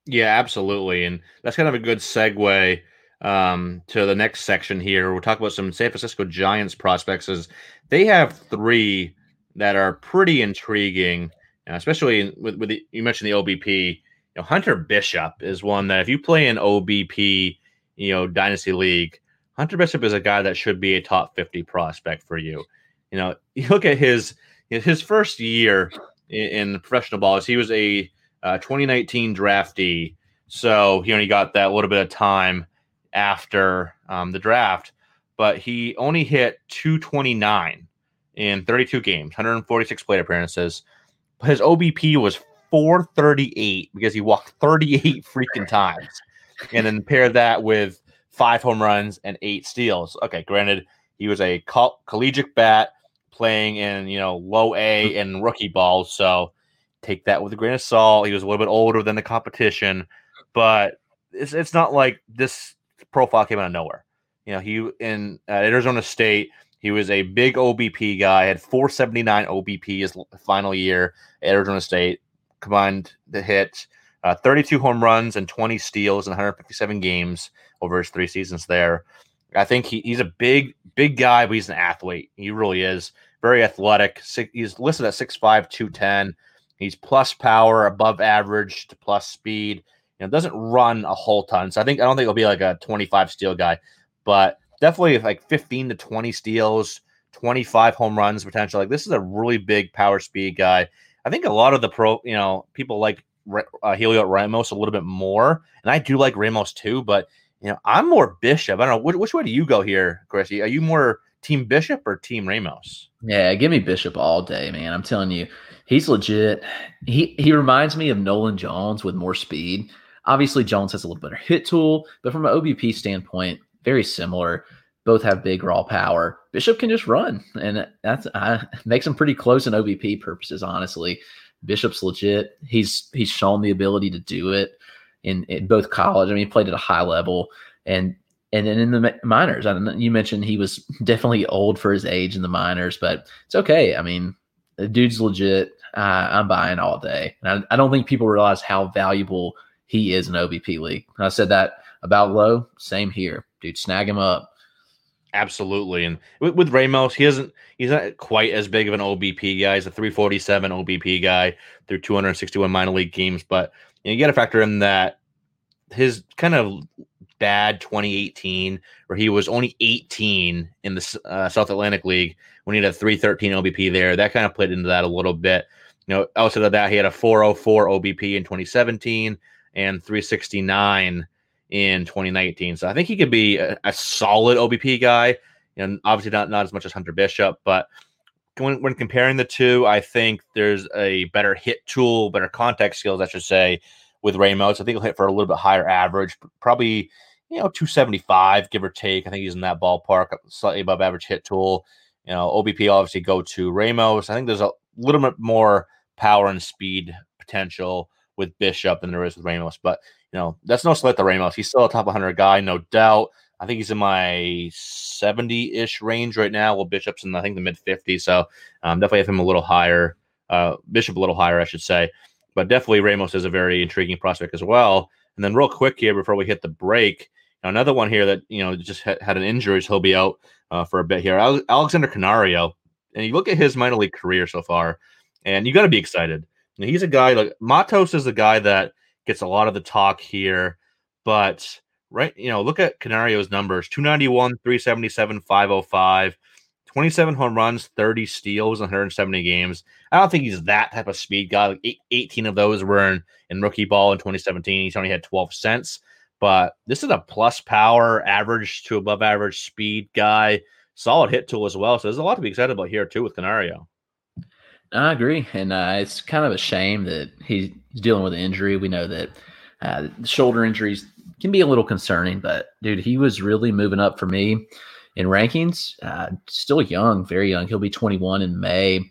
Yeah, absolutely. And that's kind of a good segue um, to the next section here. We'll talk about some San Francisco Giants prospects. As they have three that are pretty intriguing, especially with, with the, you mentioned the OBP. You know, Hunter Bishop is one that if you play in OBP, you know, Dynasty League, Hunter Bishop is a guy that should be a top 50 prospect for you. You know, you look at his his first year in, in professional ball is he was a uh, 2019 draftee, so he only got that little bit of time after um, the draft. But he only hit 229 in 32 games, 146 plate appearances. But His OBP was 438 because he walked 38 freaking times, and then pair that with five home runs and eight steals. Okay, granted, he was a co- collegiate bat playing in you know low A mm-hmm. and rookie ball. So take that with a grain of salt. He was a little bit older than the competition, but it's it's not like this profile came out of nowhere. You know, he in at Arizona State, he was a big OBP guy. Had 479 OBP his final year at Arizona State. Combined the hit uh, 32 home runs and 20 steals in 157 games over his three seasons there. I think he, he's a big, big guy, but he's an athlete. He really is very athletic. Six, he's listed at 6'5, 210. He's plus power, above average to plus speed. You know, doesn't run a whole ton. So I think I don't think he'll be like a 25 steal guy, but definitely like 15 to 20 steals, 25 home runs potential. Like this is a really big power speed guy. I think a lot of the pro, you know, people like uh, Heliot Ramos a little bit more, and I do like Ramos too. But you know, I'm more Bishop. I don't know which, which way do you go here, Chris? Are you more Team Bishop or Team Ramos? Yeah, give me Bishop all day, man. I'm telling you, he's legit. He he reminds me of Nolan Jones with more speed. Obviously, Jones has a little better hit tool, but from an OBP standpoint, very similar. Both have big raw power. Bishop can just run, and that's uh, makes him pretty close in OBP purposes. Honestly, Bishop's legit. He's he's shown the ability to do it in, in both college. I mean, he played at a high level, and and then in the minors. I don't know, you mentioned he was definitely old for his age in the minors, but it's okay. I mean, the dude's legit. Uh, I'm buying all day, and I, I don't think people realize how valuable he is in OBP league. I said that about Lowe. Same here, dude. Snag him up. Absolutely, and with, with Ramos, he isn't he's not quite as big of an OBP guy. He's a 347 OBP guy through 261 minor league games, but you, know, you got to factor in that his kind of bad 2018, where he was only 18 in the uh, South Atlantic League when he had a 313 OBP there. That kind of played into that a little bit. You know, outside of that, he had a 404 OBP in 2017 and 369 in 2019. So I think he could be a, a solid OBP guy. And obviously not not as much as Hunter Bishop, but when, when comparing the two, I think there's a better hit tool, better contact skills, I should say, with Ramos. I think he'll hit for a little bit higher average, probably you know 275 give or take. I think he's in that ballpark, slightly above average hit tool. You know, OBP obviously go to Ramos. I think there's a little bit more power and speed potential with Bishop than there is with Ramos, but you know, that's no slight to Ramos. He's still a top 100 guy, no doubt. I think he's in my 70 ish range right now. Well, Bishop's in, I think, the mid 50s. So um, definitely have him a little higher. Uh, Bishop a little higher, I should say. But definitely Ramos is a very intriguing prospect as well. And then, real quick here before we hit the break, another one here that, you know, just ha- had an injury, so he'll be out uh, for a bit here. Ale- Alexander Canario. And you look at his minor league career so far, and you got to be excited. he's a guy like Matos is a guy that gets a lot of the talk here. But right, you know, look at Canario's numbers 291, 377, 505, 27 home runs, 30 steals, 170 games. I don't think he's that type of speed guy. Like eight, 18 of those were in, in rookie ball in 2017. He's only had 12 cents. But this is a plus power, average to above average speed guy, solid hit tool as well. So there's a lot to be excited about here, too, with Canario. I agree, and uh, it's kind of a shame that he's dealing with an injury. We know that uh, shoulder injuries can be a little concerning, but dude, he was really moving up for me in rankings. Uh, still young, very young. He'll be 21 in May,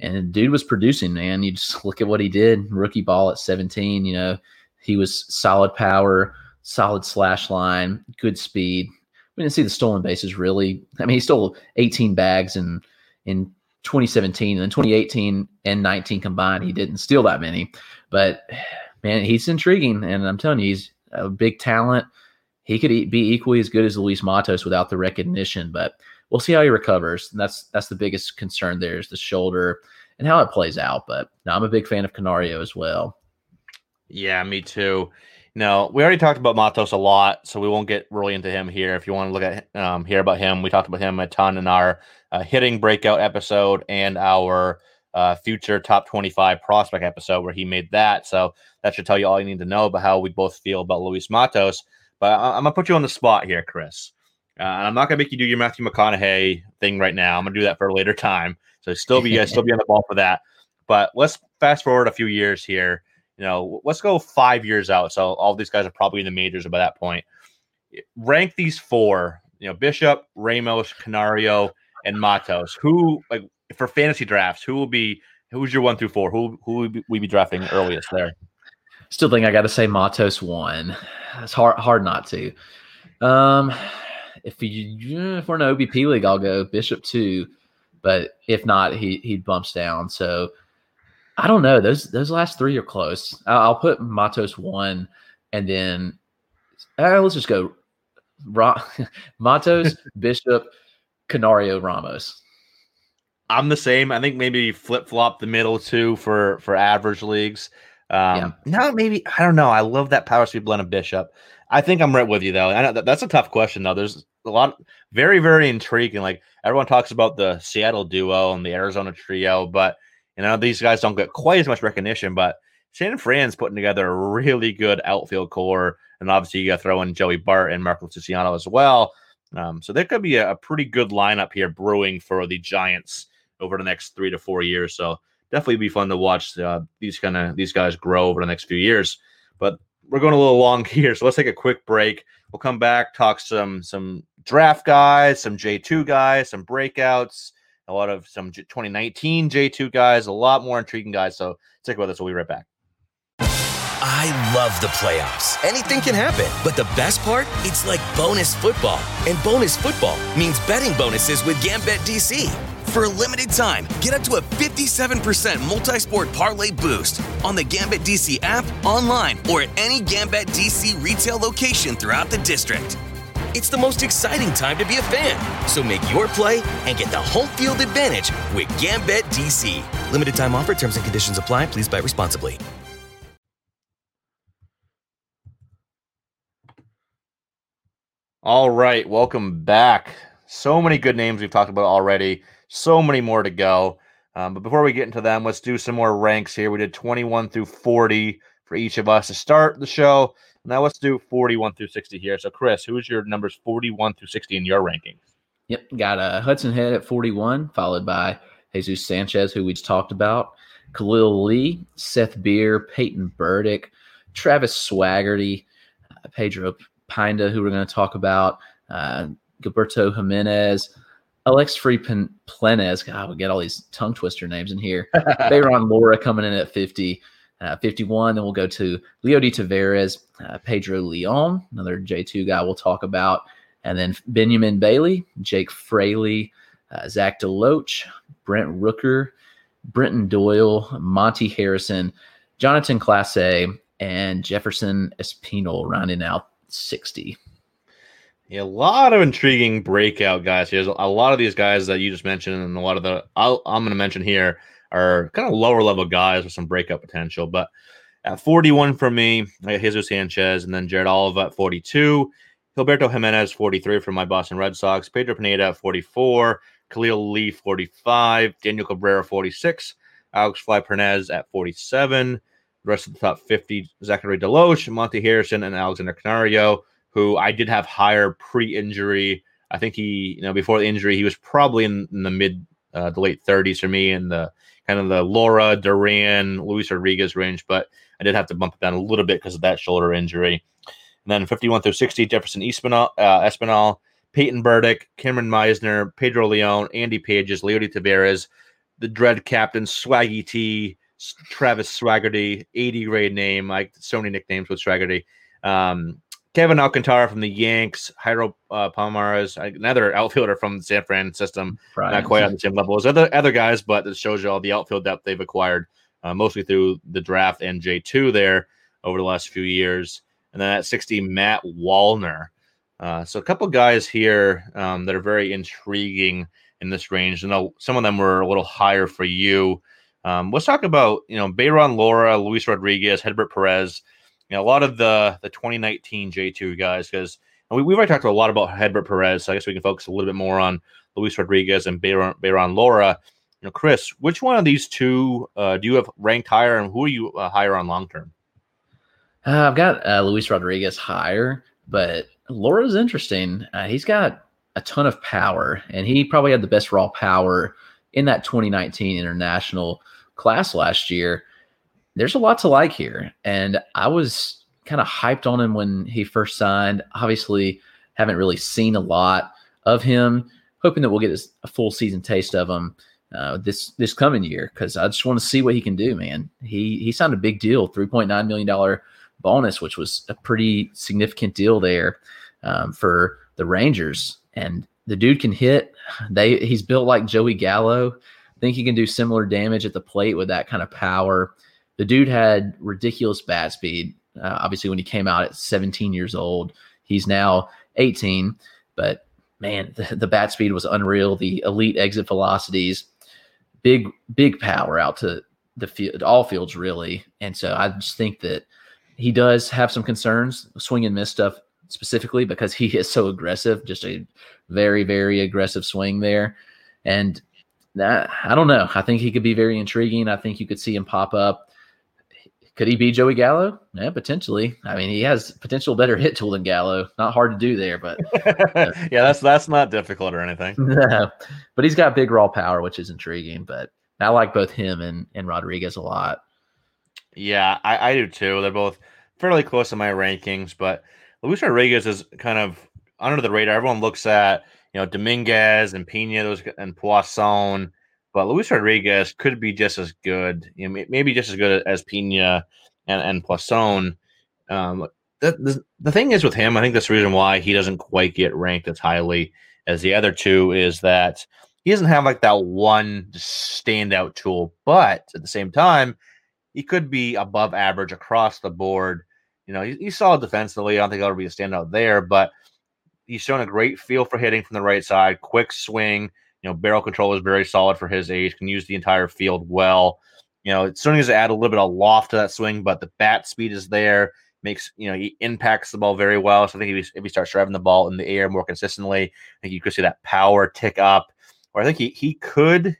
and dude was producing. Man, you just look at what he did. Rookie ball at 17. You know, he was solid power, solid slash line, good speed. We didn't see the stolen bases really. I mean, he stole 18 bags in in 2017 and then 2018 and 19 combined, he didn't steal that many. But man, he's intriguing, and I'm telling you, he's a big talent. He could be equally as good as Luis Matos without the recognition, but we'll see how he recovers. And that's that's the biggest concern there is the shoulder and how it plays out. But I'm a big fan of Canario as well. Yeah, me too. No, we already talked about Matos a lot, so we won't get really into him here. If you want to look at um, hear about him, we talked about him a ton in our uh, hitting breakout episode and our uh, future top 25 prospect episode where he made that. So that should tell you all you need to know about how we both feel about Luis Matos. But I- am gonna put you on the spot here, Chris. Uh, and I'm not gonna make you do your Matthew McConaughey thing right now. I'm gonna do that for a later time. So still be still be on the ball for that. But let's fast forward a few years here you know, let's go five years out. So all these guys are probably in the majors by that point. Rank these four, you know, Bishop, Ramos, Canario, and Matos. Who like for fantasy drafts, who will be who's your one through four? Who who will we be drafting earliest there? Still think I got to say Matos one. It's hard hard not to. Um, if you if we're in an OBP league, I'll go Bishop two, but if not, he he bumps down. So I don't know. Those those last three are close. I'll, put Matos one, and then uh, let's just go Ra- Matos, Bishop, Canario, Ramos. I'm the same. I think maybe flip flop the middle two for for average leagues. Um, yeah. No, maybe I don't know. I love that power speed blend of Bishop. I think I'm right with you though. I know that, that's a tough question though. There's a lot, very very intriguing. Like everyone talks about the Seattle duo and the Arizona trio, but you know these guys don't get quite as much recognition. But San Fran's putting together a really good outfield core, and obviously you got to throw in Joey Bart and Marco Luciano as well. Um, so there could be a, a pretty good lineup here brewing for the Giants over the next three to four years. So definitely be fun to watch uh, these kind of these guys grow over the next few years. But we're going a little long here, so let's take a quick break. We'll come back, talk some some draft guys, some J two guys, some breakouts, a lot of some 2019 J two guys, a lot more intriguing guys. So take about this. We'll be right back. I love the playoffs. Anything can happen. But the best part? It's like bonus football. And bonus football means betting bonuses with GambetDC. For a limited time, get up to a 57% multi sport parlay boost on the GambetDC app, online, or at any GambetDC retail location throughout the district. It's the most exciting time to be a fan. So make your play and get the home field advantage with GambetDC. Limited time offer, terms and conditions apply. Please buy responsibly. All right, welcome back. So many good names we've talked about already. So many more to go. Um, but before we get into them, let's do some more ranks here. We did 21 through 40 for each of us to start the show. Now let's do 41 through 60 here. So, Chris, who is your numbers 41 through 60 in your rankings? Yep. Got a uh, Hudson Head at 41, followed by Jesus Sanchez, who we just talked about, Khalil Lee, Seth Beer, Peyton Burdick, Travis Swaggerty, uh, Pedro Pineda, who we're going to talk about, uh, Gilberto Jimenez, Alexfri Planez. God, we get all these tongue twister names in here. Bayron Lora coming in at 50. Uh, 51. Then we'll go to Leody Taveras, uh, Pedro Leon, another J2 guy we'll talk about. And then Benjamin Bailey, Jake Fraley, uh, Zach DeLoach, Brent Rooker, Brenton Doyle, Monte Harrison, Jonathan Clase, and Jefferson Espinal rounding out 60. Yeah, a lot of intriguing breakout guys. There's a lot of these guys that you just mentioned, and a lot of the i am going to mention here are kind of lower level guys with some breakout potential. But at 41 for me, I got Jesus Sanchez, and then Jared Oliva at 42, Gilberto Jimenez 43 for my Boston Red Sox, Pedro Pineda at 44, Khalil Lee 45, Daniel Cabrera 46, Alexfri Planez at 47. The rest of the top 50, Zachary DeLoach, Monte Harrison, and Alexander Canario who I did have higher pre-injury. I think he, you know, before the injury, he was probably in, in the mid, uh, the late 30s for me, in the kind of the Lora Duran, Luis Rodriguez range. But I did have to bump it down a little bit because of that shoulder injury. And then 51 through 60, Jefferson Espinal, uh, Espinal Peyton Burdick, Kameron Misner, Pedro Leon, Andy Pages, Leody Taveras, the Dread Captain, Swaggy T, Travis Swaggerty, 80 grade name, like so many nicknames with Swaggerty. Um, Kevin Alcantara from the Yanks, Jairo uh, Pomares, another outfielder from the San Fran system, Brian. not quite on the same level as other other guys, but it shows you all the outfield depth they've acquired, uh, mostly through the draft and J two there over the last few years. And then at sixty, Matt Wallner. Uh, so a couple guys here um, that are very intriguing in this range. And some of them were a little higher for you. Um, let's talk about you know Bayron Lora, Luis Rodriguez, Hedbert Perez know, a lot of the the 2019 J2 guys, because we, we've already talked a lot about Hedbert Perez, so I guess we can focus a little bit more on Luis Rodriguez and Bayron, Bayron Lora. You know, Chris, which one of these two uh, do you have ranked higher, and who are you uh, higher on long term? Uh, I've got uh, Luis Rodriguez higher, but Lora's interesting. Uh, he's got a ton of power, and he probably had the best raw power in that 2019 international class last year there's a lot to like here. And I was kind of hyped on him when he first signed. Obviously, haven't really seen a lot of him. Hoping that we'll get a full season taste of him uh, this this coming year because I just want to see what he can do. Man, he he signed a big deal, three point nine million dollar bonus, which was a pretty significant deal there um, for the Rangers. And the dude can hit. They he's built like Joey Gallo I think he can do similar damage at the plate with that kind of power. The dude had ridiculous bat speed. Uh, obviously, when he came out at 17 years old, he's now 18. But man, the, the bat speed was unreal. The elite exit velocities, big, big power out to the field, all fields really. And so I just think that he does have some concerns, swing and miss stuff specifically because he is so aggressive, just a very, very aggressive swing there. And that, I don't know. I think he could be very intriguing. I think you could see him pop up. Could he be Joey Gallo? Yeah, potentially. I mean, he has potential better hit tool than Gallo. Not hard to do there, but uh, yeah, that's that's not difficult or anything. No, but he's got big raw power, which is intriguing. But I like both him and and Rodriguez a lot. Yeah, I, I do too. They're both fairly close in my rankings, but Luis Rodriguez is kind of under the radar. Everyone looks at you know Dominguez and Pena, those and Puason, but Luis Rodriguez could be just as good. You know, maybe just as good as Pena and and Puason. Um, the, the, the thing is with him, I think that's the reason why he doesn't quite get ranked as highly as the other two is that he doesn't have like that one standout tool, but at the same time, he could be above average across the board. You know, he, he's solid defensively. I don't think that'll be a standout there, but he's shown a great feel for hitting from the right side, quick swing. You know, barrel control is very solid for his age. Can use the entire field well. You know, it certainly does add a little bit of loft to that swing, but the bat speed is there. Makes you know he impacts the ball very well. So I think if he, if he starts driving the ball in the air more consistently, I think you could see that power tick up. Or I think he he could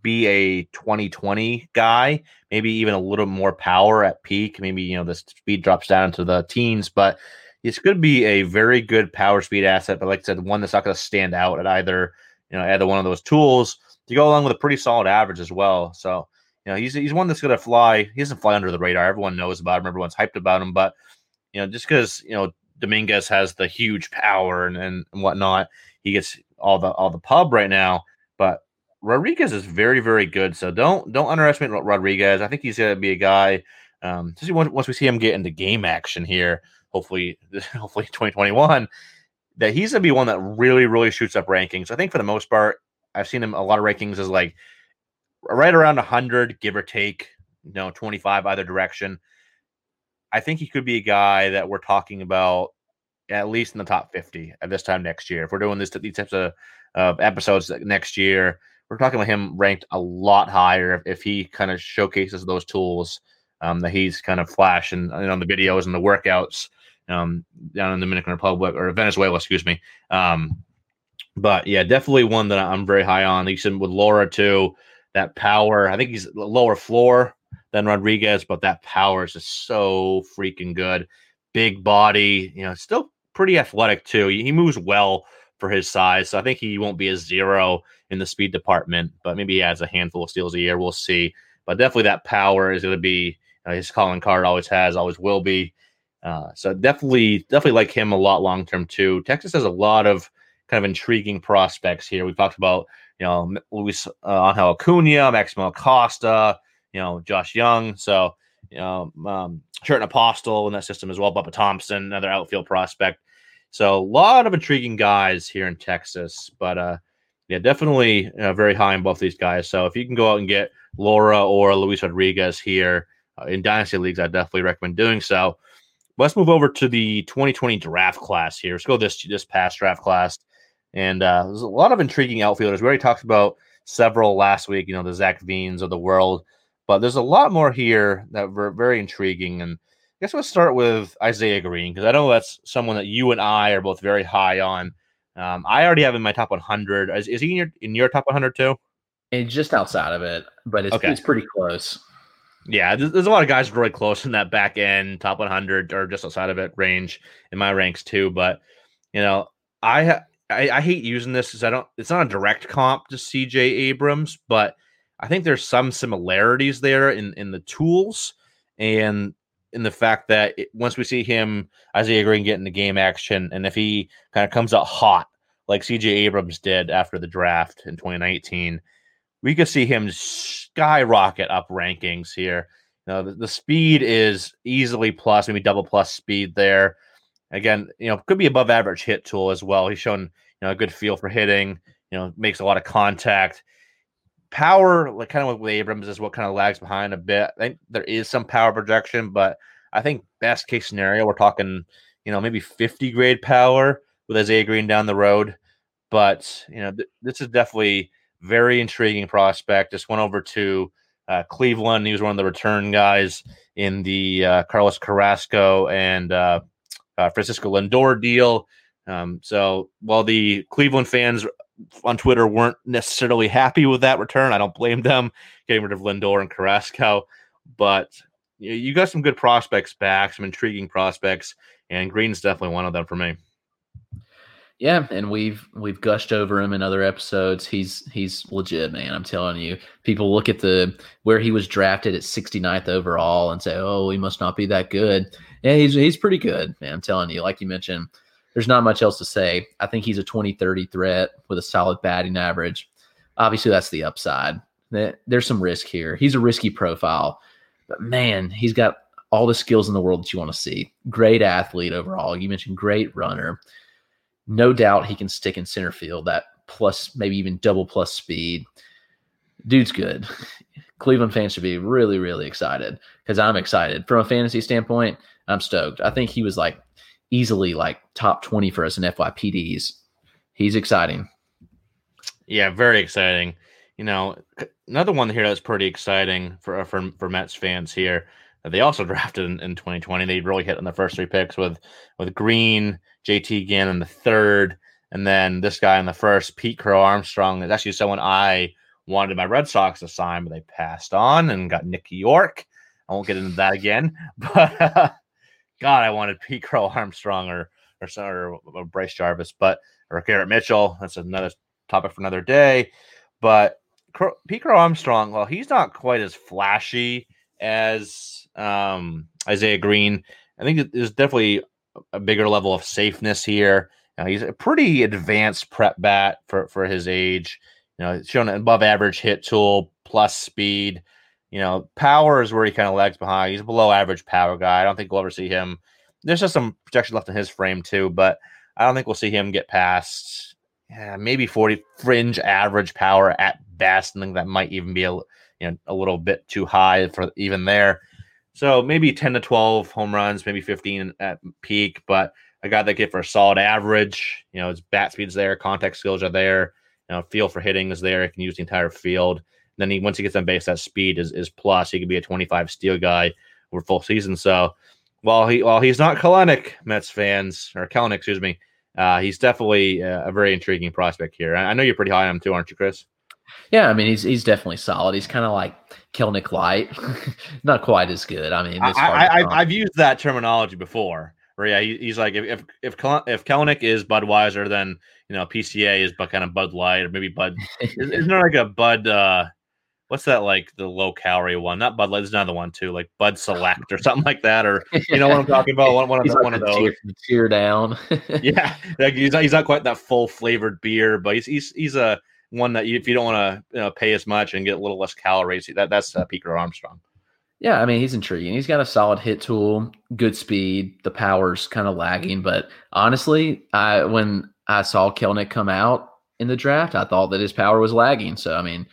be a 2020 guy, maybe even a little more power at peak. Maybe you know the speed drops down to the teens, but it's going to be a very good power speed asset, but like I said, one that's not going to stand out at either, you know, either one of those tools to go along with a pretty solid average as well. So, you know, he's he's one that's going to fly. He doesn't fly under the radar. Everyone knows about him. Everyone's hyped about him. But you know, just because you know Dominguez has the huge power and, and whatnot, he gets all the all the pub right now. But Rodriguez is very very good. So don't don't underestimate Rodriguez. I think he's going to be a guy. Um, once, once we see him get into game action here, hopefully, hopefully 2021, that he's gonna be one that really, really shoots up rankings. I think for the most part, I've seen him a lot of rankings as like right around 100, give or take, you know, 25 either direction. I think he could be a guy that we're talking about at least in the top 50 at this time next year. If we're doing this these types of, episodes next year, we're talking about him ranked a lot higher if, if he kind of showcases those tools um, that he's kind of flashing on the videos and the workouts um, down in the Dominican Republic or Venezuela, excuse me. Um, but yeah, definitely one that I'm very high on. You said with Lora too, that power. I think he's lower floor than Rodriguez, but that power is just so freaking good. Big body, you know, still pretty athletic too. He moves well for his size, so I think he won't be a zero in the speed department, but maybe he adds a handful of steals a year. We'll see. But definitely that power is going to be uh, his calling card. Always has, always will be. Uh, so definitely, definitely like him a lot long term too. Texas has a lot of kind of intriguing prospects here. We talked about you know Luis uh, Angel Acuna, Maximo Acosta, you know Josh Jung. So you know um, Apostel in that system as well. Bubba Thompson, another outfield prospect. So a lot of intriguing guys here in Texas, but uh, yeah, definitely uh, very high in both these guys. So if you can go out and get Lora or Luis Rodriguez here uh, in dynasty leagues, I definitely recommend doing so. Let's move over to the 2020 draft class here. Let's go this this past draft class, and uh, there's a lot of intriguing outfielders. We already talked about several last week. You know, the Zach Veens of the world, but there's a lot more here that were very intriguing. And I guess we'll start with Isaiah Greene because I know that's someone that you and I are both very high on. Um, I already have in my top 100. Is, is he in your in your top 100 too? And just outside of it, but it's, okay. it's pretty close. Yeah, there's, a lot of guys really close in that back end, top 100 or just outside of it range in my ranks too. But you know, I I, I, hate using this because I don't. It's not a direct comp to C.J. Abrams, but I think there's some similarities there in in the tools and in the fact that it, once we see him Isaiah Greene get into game action, and if he kind of comes out hot like C.J. Abrams did after the draft in 2019 we could see him skyrocket up rankings here. You know, the, the, speed is easily plus, maybe double plus speed there. Again, you know, could be above average hit tool as well. He's shown, you know, a good feel for hitting, you know, makes a lot of contact. power, like kind of with Abrams, is what kind of lags behind a bit. I think there is some power projection, but I think best case scenario, we're talking, you know, maybe 50 grade power with Isaiah Greene down the road. But you know, th- this is definitely very intriguing prospect. Just went over to uh, Cleveland. He was one of the return guys in the uh, Carlos Carrasco and uh, uh Francisco Lindor deal. Um, so while the Cleveland fans on Twitter weren't necessarily happy with that return, I don't blame them getting rid of Lindor and Carrasco. But you got some good prospects back, some intriguing prospects, and Greene's definitely one of them for me. Yeah, and we've we've gushed over him in other episodes. He's he's legit, man. I'm telling you. People look at the where he was drafted at 69th overall and say, "Oh, he must not be that good." Yeah, he's he's pretty good, man. I'm telling you. Like you mentioned, there's not much else to say. I think he's a 20-30 threat with a solid batting average. Obviously, that's the upside. There's some risk here. He's a risky profile, but man, he's got all the skills in the world that you want to see. Great athlete overall. You mentioned great runner no doubt he can stick in center field that plus maybe even double plus speed. Dude's good. Cleveland fans should be really, really excited because I'm excited. From a fantasy standpoint, I'm stoked. I think he was like easily like top 20 for us in FYPDs. He's exciting. Yeah, very exciting. You know, another one here that's pretty exciting for uh, for, for Mets fans here. Uh, they also drafted in, in 2020. They really hit on the first three picks with with Greene, JT Ginn in the third, and then this guy in the first, Pete Crow Armstrong, is actually someone I wanted my Red Sox to sign, but they passed on and got Nick Yorke. I won't get into that again, but uh, God, I wanted Pete Crow Armstrong or or, or, or Bryce Jarvis, but or Garrett Mitchell. That's another topic for another day. But Crow, Pete Crow Armstrong, well, he's not quite as flashy as um, Isaiah Greene. I think there's definitely a bigger level of safeness here. You know, he's a pretty advanced prep bat for for his age. You know, shown an above average hit tool plus speed. You know, power is where he kind of lags behind. He's a below average power guy. I don't think we'll ever see him. There's just some projection left in his frame too, but I don't think we'll see him get past yeah, maybe 40 fringe average power at best. I think that might even be a you know a little bit too high for even there. So maybe 10 to 12 home runs, maybe 15 at peak, but a guy that get for a solid average. You know, his bat speed's there, contact skills are there, you know, feel for hitting is there. He can use the entire field. And then he once he gets on base, that speed is, is plus. He could be a 25 steal guy over full season. So while he while he's not Kelenic, Mets fans or Kelenic, excuse me, uh, he's definitely a, a very intriguing prospect here. I, I know you're pretty high on him too, aren't you, Chris? Yeah, I mean he's he's definitely solid. He's kind of like Kelenic light, not quite as good. I mean, I, I, have used that terminology before. Where yeah, he, he's like if if if, if Kelenic is Budweiser, then you know PCA is but kind of Bud Light or maybe Bud. isn't there like a Bud? uh What's that like the low calorie one? Not Bud Light. There's another one too, like Bud Select or something like that. Or you know what I'm talking about? One, one of, like one of those. Tear, tear down. yeah, like he's not, he's not quite that full flavored beer, but he's he's he's a one that you, if you don't want to you know, pay as much and get a little less calories, that that's uh, Pete Armstrong. Yeah, I mean he's intriguing. He's got a solid hit tool, good speed. The power's kind of lagging, but honestly, I when I saw Kelenic come out in the draft, I thought that his power was lagging. So I mean,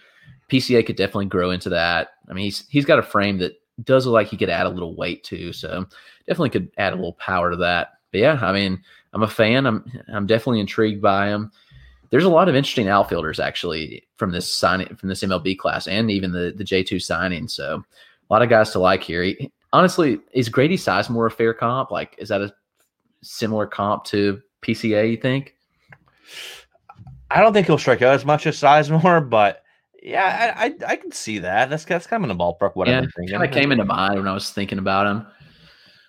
PCA could definitely grow into that. I mean, he's he's got a frame that does look like he could add a little weight too. So definitely could add a little power to that. But yeah, I mean, I'm a fan. I'm I'm definitely intrigued by him there's a lot of interesting outfielders actually from this signing from this MLB class and even the the J2 signing. So a lot of guys to like here. He, honestly, is Grady Sizemore a fair comp? Like, is that a similar comp to PCA? You think? I don't think he'll strike out as much as Sizemore, but yeah, I, I, I can see that. That's that's kind of in the ballpark. Whatever. Yeah, kind of came into mind when I was thinking about him.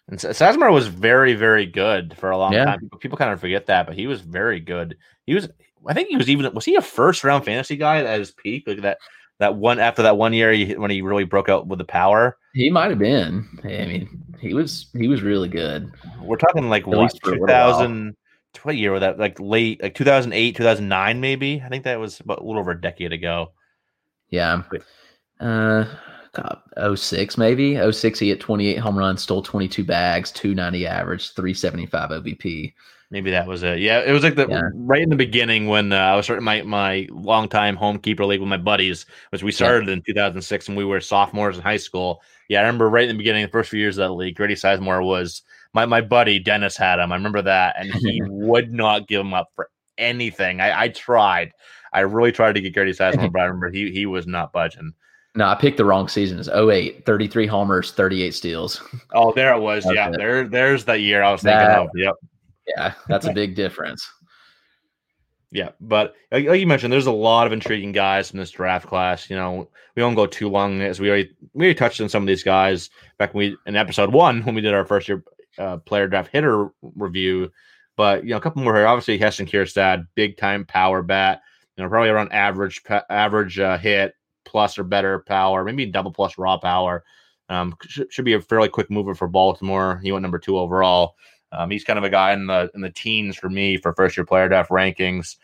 And Sizemore was very, very good for a long yeah. time. People, people kind of forget that, but he was very good. He was I think he was even was he a first round fantasy guy at his peak? Like that that one after that one year he, when he really broke out with the power. He might have been. I mean, he was he was really good. We're talking like at what two thousand. What year was that? Like late, like two thousand eight, two thousand nine, maybe. I think that was about a little over a decade ago. Yeah. Uh, God, 06 maybe. 06 he hit 28 home runs, stole 22 bags, 290 average, 375 OBP. Maybe that was it. Yeah, it was like the Yeah. right in the beginning when uh, I was starting my my longtime home keeper league with my buddies, which we started in 2006 and we were sophomores in high school. Yeah, I remember right in the beginning, the first few years of that league, Grady Sizemore was my my buddy Dennis had him. I remember that, and he would not give him up for anything. I, I tried, I really tried to get Grady Sizemore, but I remember he he was not budging. No, I picked the wrong season. It's 08, 33 homers, 38 steals. Oh, there it was. Yeah, Okay. there there's that year I was thinking That- of. Yep. Yeah, that's a big difference. Yeah, but like, you mentioned, there's a lot of intriguing guys in this draft class. You know, we won't go too long as we already we already touched on some of these guys back when we in episode one when we did our first year uh, player draft hitter review. But you know, a couple more here. Obviously, Heston Kjerstad, big time power bat. You know, probably around average average uh, hit plus or better power, maybe double plus raw power. Um, should, should be a fairly quick mover for Baltimore. He went number two overall. Um, he's kind of a guy in the in the teens for me for first year player draft rankings.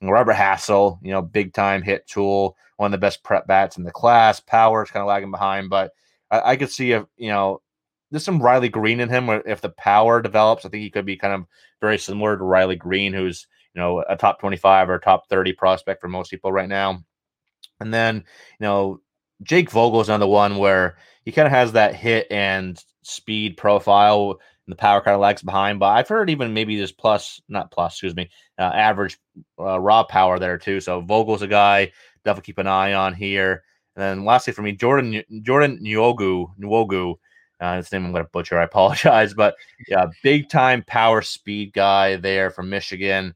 And Robert Hassell, you know, big time hit tool, one of the best prep bats in the class. Power is kind of lagging behind, but I, I could see if you know there's some Riley Greene in him. If the power develops, I think he could be kind of very similar to Riley Greene, who's you know a top 25 or top 30 prospect for most people right now. And then you know Jake Vogel is another one where he kind of has that hit and speed profile and the power kind of lags behind. But I've heard even maybe this plus, not plus, excuse me, uh, average uh, raw power there too. So Vogel's a guy definitely keep an eye on here. And then lastly for me, Jordan Jordan Nwogu Nwogu. Uh, his name I'm going to butcher. I apologize, but yeah, big time power speed guy there from Michigan,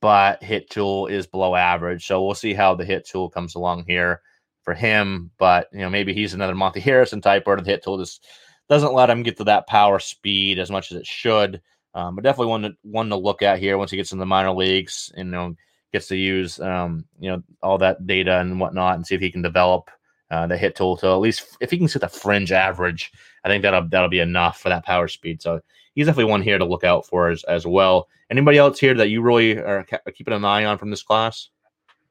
but hit tool is below average. So we'll see how the hit tool comes along here for him. But you know, maybe he's another Monte Harrison type, where the hit tool just doesn't let him get to that power speed as much as it should. Um, but definitely one to one to look at here once he gets in the minor leagues and you know gets to use um, you know all that data and whatnot and see if he can develop uh, the hit tool to at least if he can set the fringe average. I think that'll that'll be enough for that power speed. So he's definitely one here to look out for as, as well. Anybody else here that you really are ca- keeping an eye on from this class?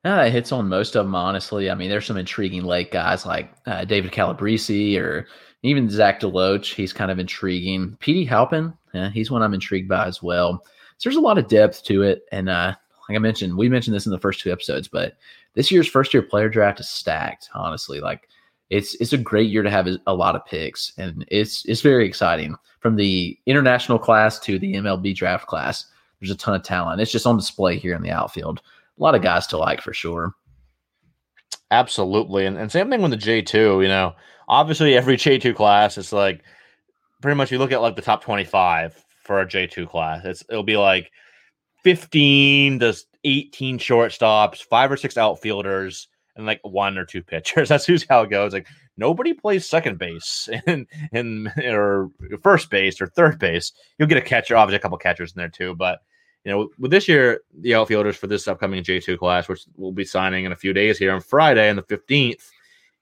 Uh, it hits on most of them, honestly. I mean, there's some intriguing late guys like uh, David Calabrese or even Zach Deloach. He's kind of intriguing. Petey Halpin, yeah, he's one I'm intrigued by as well. So there's a lot of depth to it. And uh, like I mentioned, we mentioned this in the first two episodes, but this year's first year player draft is stacked, honestly. Like it's it's a great year to have a lot of picks, and it's it's very exciting. From the international class to the MLB draft class, there's a ton of talent. It's just on display here in the outfield. A lot of guys to like for sure. Absolutely. And, and same thing with the J2, you know, obviously every J2 class is like pretty much you look at like the top 25 for a J2 class. It's it'll be like 15 to 18 shortstops, five or six outfielders, and like one or two pitchers. That's who's how it goes. Like nobody plays second base and and or first base or third base. You'll get a catcher, obviously a couple catchers in there too, but you know, with this year, the outfielders for this upcoming J2 class, which we'll be signing in a few days here on Friday on the 15th,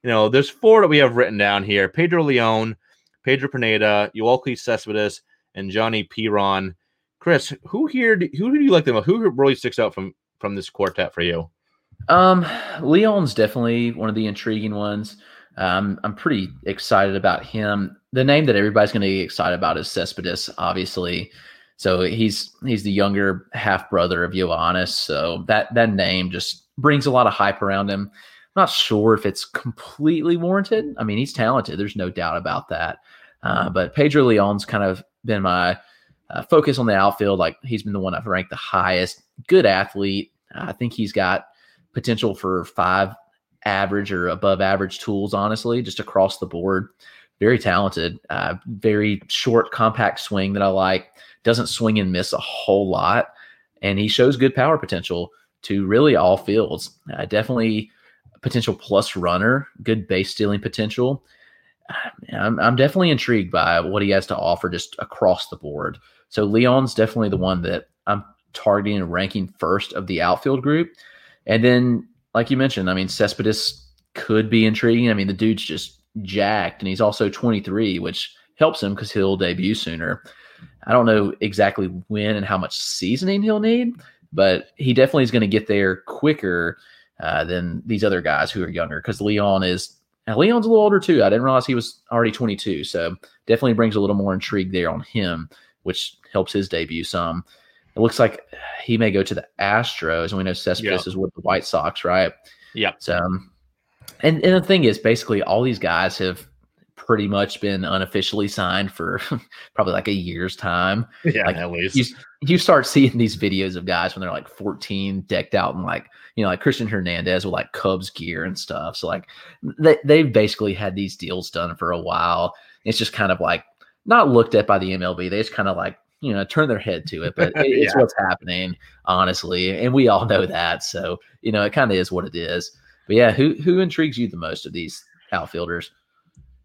you know, there's four that we have written down here Pedro Leon, Pedro Pineda, Yoelqui Cespedes, and Johnny Piron. Chris, who here, do, who do you like the most? Who really sticks out from from this quartet for you? Um, Leon's definitely one of the intriguing ones. Um, I'm pretty excited about him. The name that everybody's going to get excited about is Cespedes, obviously. So he's he's the younger half brother of Yoenis. So that that name just brings a lot of hype around him. Not sure if it's completely warranted. I mean, he's talented. There's no doubt about that. Uh, but Pedro Leon's kind of been my uh, focus on the outfield. Like he's been the one I've ranked the highest. Good athlete. I think he's got potential for five average or above average tools. Honestly, just across the board. Very talented. Uh, very short, compact swing that I like doesn't swing and miss a whole lot, and he shows good power potential to really all fields. Uh, definitely potential plus runner, good base stealing potential. Uh, I'm, I'm definitely intrigued by what he has to offer just across the board. So Leon's definitely the one that I'm targeting and ranking first of the outfield group. And then, like you mentioned, I mean, Cespedes could be intriguing. I mean, the dude's just jacked, and he's also 23, which helps him because he'll debut sooner. I don't know exactly when and how much seasoning he'll need, but he definitely is going to get there quicker uh, than these other guys who are younger because Leon is. Leon's a little older too. I didn't realize he was already 22, so definitely brings a little more intrigue there on him, which helps his debut some. It looks like he may go to the Astros, and we know Cespedes is with the White Sox, right? Yeah. So, um, and and the thing is, basically, all these guys have pretty much been unofficially signed for probably like a year's time. Yeah, like at least you, you start seeing these videos of guys when they're like 14, decked out in like you know like Cristian Hernandez with like Cubs gear and stuff. So like they they've basically had these deals done for a while. It's just kind of like not looked at by the MLB. They just kind of like you know turn their head to it, but it, it's what's happening honestly, and we all know that. So you know it kind of is what it is. But yeah, who who intrigues you the most of these outfielders?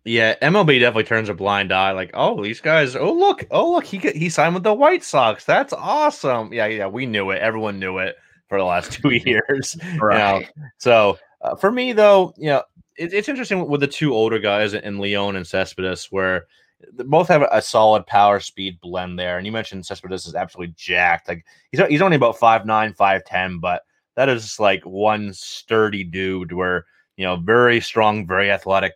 Yeah, MLB definitely turns a blind eye. Like, oh, these guys. Oh, look. Oh, look. He he signed with the White Sox. That's awesome. Yeah, yeah. We knew it. Everyone knew it for the last two years. you know. Right. So uh, for me, though, you know, it, it's interesting with the two older guys in Leon and Cespedes, where both have a solid power speed blend there. And you mentioned Cespedes is absolutely jacked. Like he's he's only about five nine, five ten, but that is just like one sturdy dude. Where you know, very strong, very athletic.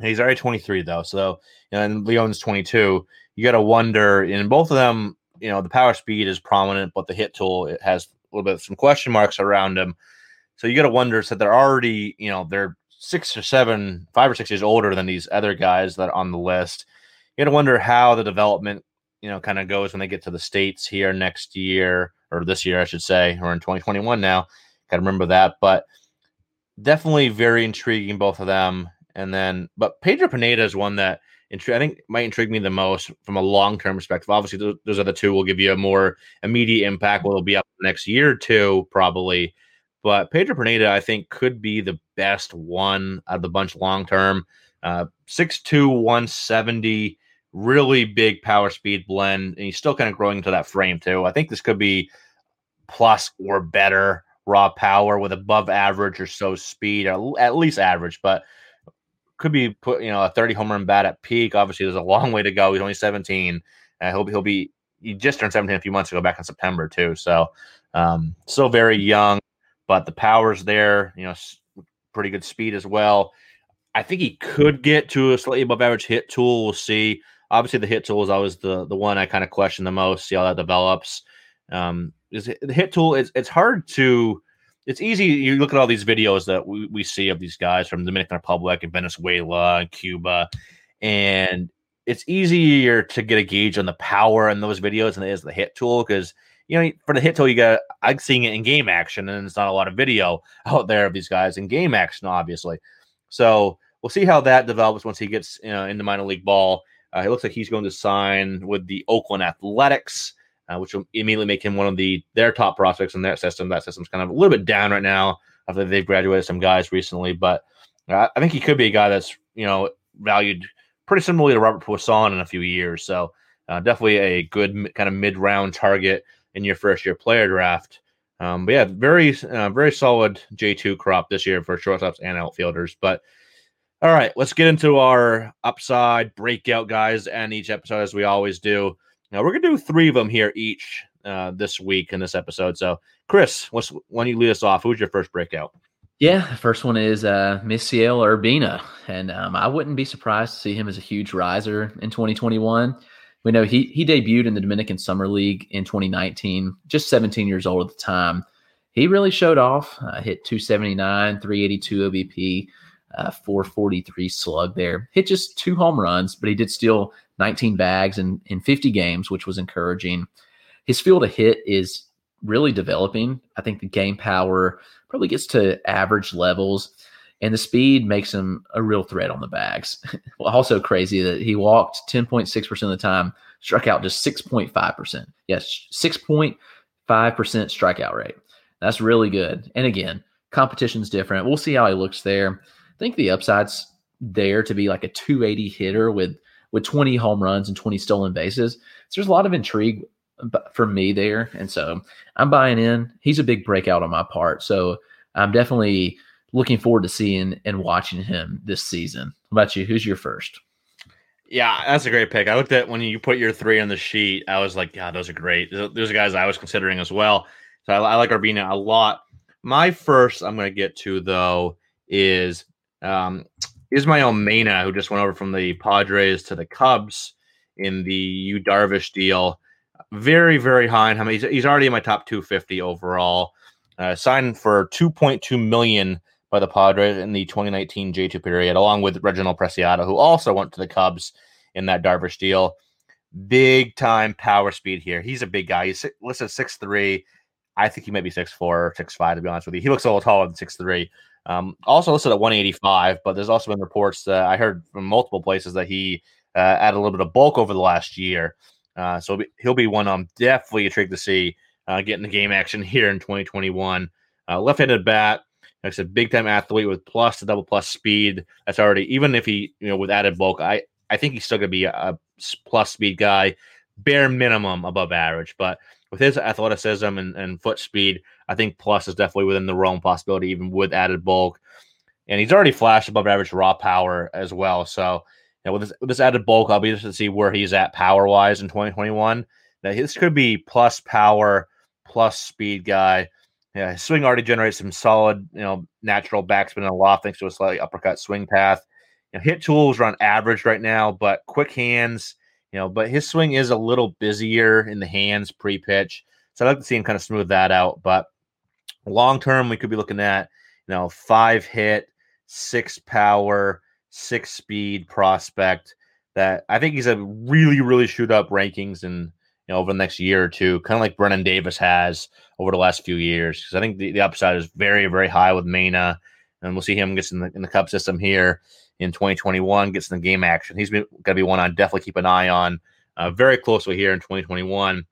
He's already 23 though, so you know, and Leon's 22. You got to wonder in both of them. You know, the power speed is prominent, but the hit tool it has little bit some question marks around him. So you got to wonder that they're already, you know, they're six or seven, five or six years older than these other guys that are on the list. You got to wonder how the development, you know, kind of goes when they get to the states here next year or this year, I should say, or in 2021 now. Got to remember that, but definitely very intriguing both of them. And then, but Pedro Pineda is one that intri- I think might intrigue me the most from a long term perspective. Obviously, those, those other two will give you a more immediate impact. Will be up next year or two, probably. But Pedro Pineda, I think, could be the best one out of the bunch long term. Uh, 6'2, 170, really big power speed blend. And he's still kind of growing into that frame, too. I think this could be plus or better raw power with above average or so speed, or at least average, but could be put, you know, a 30 home run bat at peak. Obviously, there's a long way to go. He's only 17. I hope he'll be, he just turned 17 a few months ago, back in September, too. So, um, still very young, but the power's there, you know, pretty good speed as well. I think he could get to a slightly above average hit tool. We'll see. Obviously, the hit tool is always the the one I kind of question the most. See how that develops. Um, is the hit tool? It's it's hard to. It's easy. You look at all these videos that we, we see of these guys from Dominican Republic and Venezuela and Cuba, and it's easier to get a gauge on the power in those videos than it is the hit tool because you know for the hit tool you got I'm seeing it in game action and it's not a lot of video out there of these guys in game action obviously. So we'll see how that develops once he gets you know into minor league ball. Uh, it looks like he's going to sign with the Oakland Athletics, uh, which will immediately make him one of the their top prospects in that system. That system's kind of a little bit down right now after they've graduated some guys recently, but uh, I think he could be a guy that's you know valued pretty similarly to Robert Puason in a few years. So uh, definitely a good kind of mid round target in your first year player draft. Um, but yeah, very uh, very solid J two crop this year for shortstops and outfielders. But all right, let's get into our upside breakout guys and each episode as we always do. Now we're gonna do three of them here each uh, this week in this episode. So Chris, what's don't you lead us off? Who's your first breakout? Yeah, the first one is uh, Misael Urbina, and um, I wouldn't be surprised to see him as a huge riser in 2021. We know he he debuted in the Dominican Summer League in 2019, just 17 years old at the time. He really showed off. Uh, hit 279, 382 OBP, uh, 443 slug there. Hit just two home runs, but he did steal 19 bags in in 50 games, which was encouraging. His field of hit is really developing. I think the game power probably gets to average levels, and the speed makes him a real threat on the bags. also crazy that he walked 10.6% of the time, struck out just 6.5%. Yes, 6.5% strikeout rate. That's really good. And again, competition's different. We'll see how he looks there. Think the upside's there to be like a 280 hitter with with 20 home runs and 20 stolen bases. So there's a lot of intrigue for me there. And so I'm buying in. He's a big breakout on my part. So I'm definitely looking forward to seeing and watching him this season. How about you? Who's your first? Yeah, that's a great pick. I looked at when you put your three on the sheet. I was like, God, those are great. Those those are guys I was considering as well. So I, I like Urbina a lot. My first I'm going to get to though is um, Ismael Mena, who just went over from the Padres to the Cubs in the Yu Darvish deal. very, very high on him. He's, he's already in my top 250 overall. Uh, signed for 2.2 million by the Padres in the 2019 J2 period, along with Reginald Preciado, who also went to the Cubs in that Darvish deal. Big time power speed here. He's a big guy. He's listed six three. I think he might be six four or six. To be honest with you, he looks a little taller than six three. Um, also listed at 185, but there's also been reports that I heard from multiple places that he uh, added a little bit of bulk over the last year. Uh, so he'll be one I'm definitely intrigued to see uh, getting the game action here in 2021. Uh, left-handed bat, like I said, big time athlete with plus to double plus speed. That's already even if he you know with added bulk, I I think he's still gonna be a, a plus speed guy, bare minimum above average. But with his athleticism and, and foot speed, I think plus is definitely within the realm possibility, even with added bulk. And he's already flashed above average raw power as well. So you know, with this, with this added bulk, I'll be interested to see where he's at power wise in 2021. Now, this could be plus power, plus speed guy. Yeah, his swing already generates some solid, you know, natural backspin and a lot thanks to a slightly uppercut swing path. You know, hit tools are on average right now, but quick hands, you know, but his swing is a little busier in the hands pre pitch. So I'd like to see him kind of smooth that out. But long term, we could be looking at, you know, five hit, six power, six speed prospect that I think he's a really, really shoot up rankings and you know over the next year or two, kind of like Brennon Davis has over the last few years. Because I think the, the upside is very, very high with Mena, and we'll see him gets in the in the Cup system here in 2021, gets in the game action. He's going to be one I definitely keep an eye on uh, very closely here in 2021.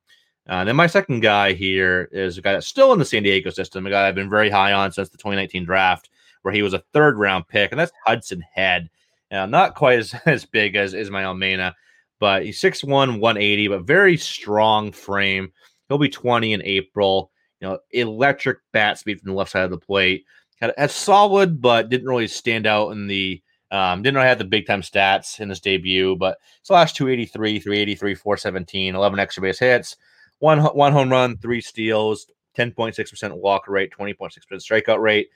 Uh, then my second guy here is a guy that's still in the San Diego system, a guy I've been very high on since the 2019 draft, where he was a third round pick, and that's Hudson Head. Now, not quite as, as big as Ismael Mena, but he's 6'1, 180, but very strong frame. He'll be 20 in April. You know, electric bat speed from the left side of the plate. Had, had solid, but didn't really stand out in the um, didn't really have the big time stats in his debut, but slash 283, 383, 417, 11 extra base hits, one one home run, three steals, 10.6% walk rate, 20.6% strikeout rate.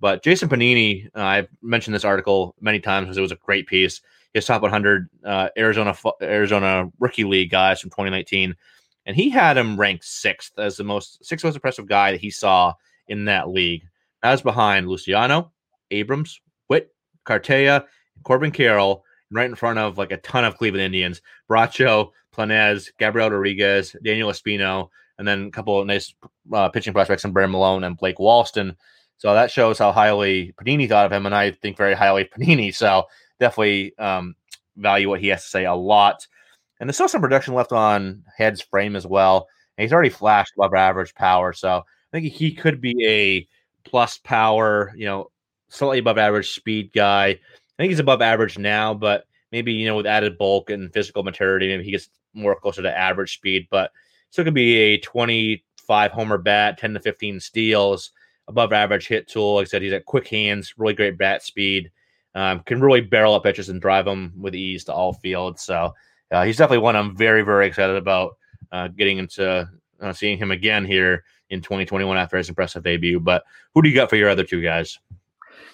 But Jason Pennini, uh, I've mentioned this article many times because it was a great piece. His top 100 uh, Arizona Arizona rookie league guys from 2019, and he had him ranked sixth as the most sixth most impressive guy that he saw in that league. That was behind Luciano, Abrams, Witt, Cartaya, Corbin Carroll, right in front of like a ton of Cleveland Indians, Bracho, Planez, Gabriel Rodriguez, Daniel Espino, and then a couple of nice uh, pitching prospects in Brennan Malone and Blake Walston. So that shows how highly Pennini thought of him, and I think very highly of Pennini. So definitely um, value what he has to say a lot. And there's still some production left on Head's frame as well. And he's already flashed above average power, so I think he could be a plus power, you know, slightly above average speed guy. Think he's above average now, but maybe you know with added bulk and physical maturity, maybe he gets more closer to average speed. But still could be a 25 homer bat, 10 to 15 steals above average hit tool. Like I said, he's got quick hands, really great bat speed. Um, can really barrel up pitches and drive them with ease to all fields. So uh, he's definitely one I'm very, very excited about uh, getting into uh, seeing him again here in 2021 after his impressive debut. But who do you got for your other two guys?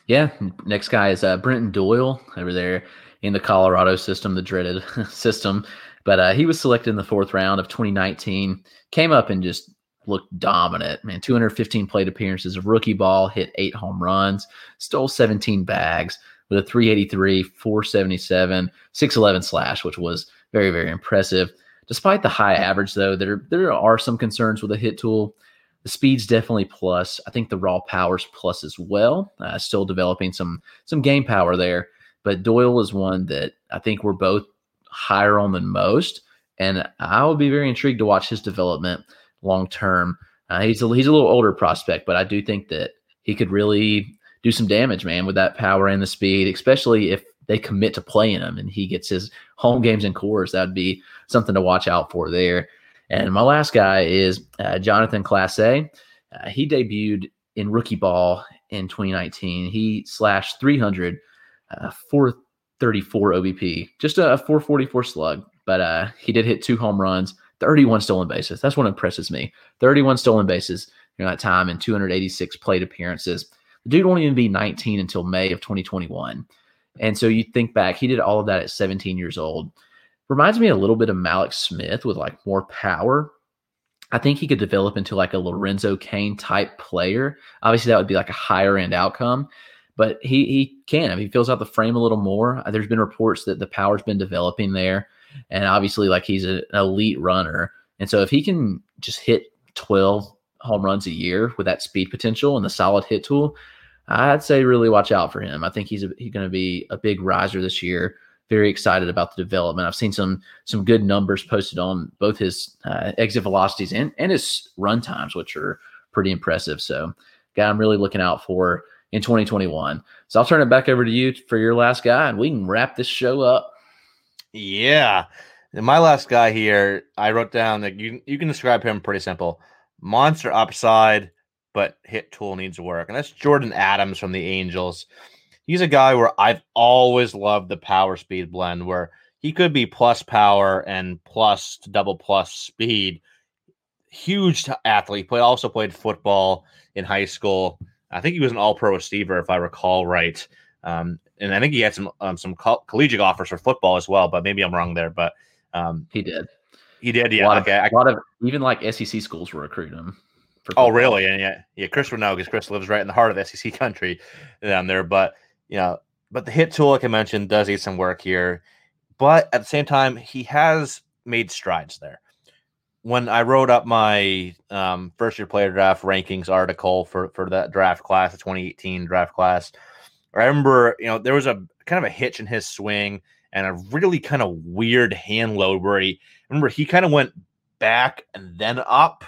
Yeah, next guy is uh, Brenton Doyle over there in the Colorado system, the dreaded system. But uh, he was selected in the fourth round of 2019. Came up and just looked dominant. Man, 215 plate appearances of rookie ball, hit eight home runs, stole 17 bags with a 383, 477, 611 slash, which was very, very impressive. Despite the high average, though, there there are some concerns with the hit tool. The speed's definitely plus. I think the raw power's plus as well. Uh, still developing some some game power there, but Doyle is one that I think we're both higher on than most, and I would be very intrigued to watch his development long term. Uh, he's a, he's a little older prospect, but I do think that he could really do some damage, man, with that power and the speed, especially if they commit to playing him and he gets his home games and Coors. That'd be something to watch out for there. And my last guy is uh, Jonathan Clase. Uh, he debuted in rookie ball in 2019. He slashed 300, uh, 434 OBP, just a 444 slug, but uh, he did hit two home runs 31 stolen bases. That's what impresses me. 31 stolen bases during that time and 286 plate appearances. The dude won't even be 19 until May of 2021. And so you think back, he did all of that at 17 years old. Reminds me a little bit of Mallex Smith with like more power. I think he could develop into like a Lorenzo Cain type player. Obviously, that would be like a higher end outcome, but he he can if he fills out the frame a little more. Uh, there's been reports that the power's been developing there, and obviously, like he's a, an elite runner. And so, if he can just hit 12 home runs a year with that speed potential and the solid hit tool, I'd say really watch out for him. I think he's, he's going to be a big riser this year. Very excited about the development. I've seen some some good numbers posted on both his uh, exit velocities and and his run times, which are pretty impressive. So, guy, I'm really looking out for in 2021. So I'll turn it back over to you for your last guy, and we can wrap this show up. Yeah. And my last guy here, I wrote down that you you can describe him pretty simple. Monster upside, but hit tool needs work. And that's Jordan Adams from the Angels. He's a guy where I've always loved the power speed blend where he could be plus power and plus double plus speed. Huge athlete. Played also played football in high school. I think he was an All Pro receiver, if I recall right. Um, and I think he had some um, some co- collegiate offers for football as well, but maybe I'm wrong there. But um, he did. He did. Yeah. A lot, okay. of, a lot of even like SEC schools were recruiting him. oh, really? And yeah, yeah. Chris would know because Chris lives right in the heart of SEC country down there. But you know, but the hit tool, like I mentioned, does need some work here. But at the same time, he has made strides there. When I wrote up my um, first year player draft rankings article for for that draft class, the 2018 draft class, I remember, you know, there was a kind of a hitch in his swing and a really kind of weird hand load where he remember he kind of went back and then up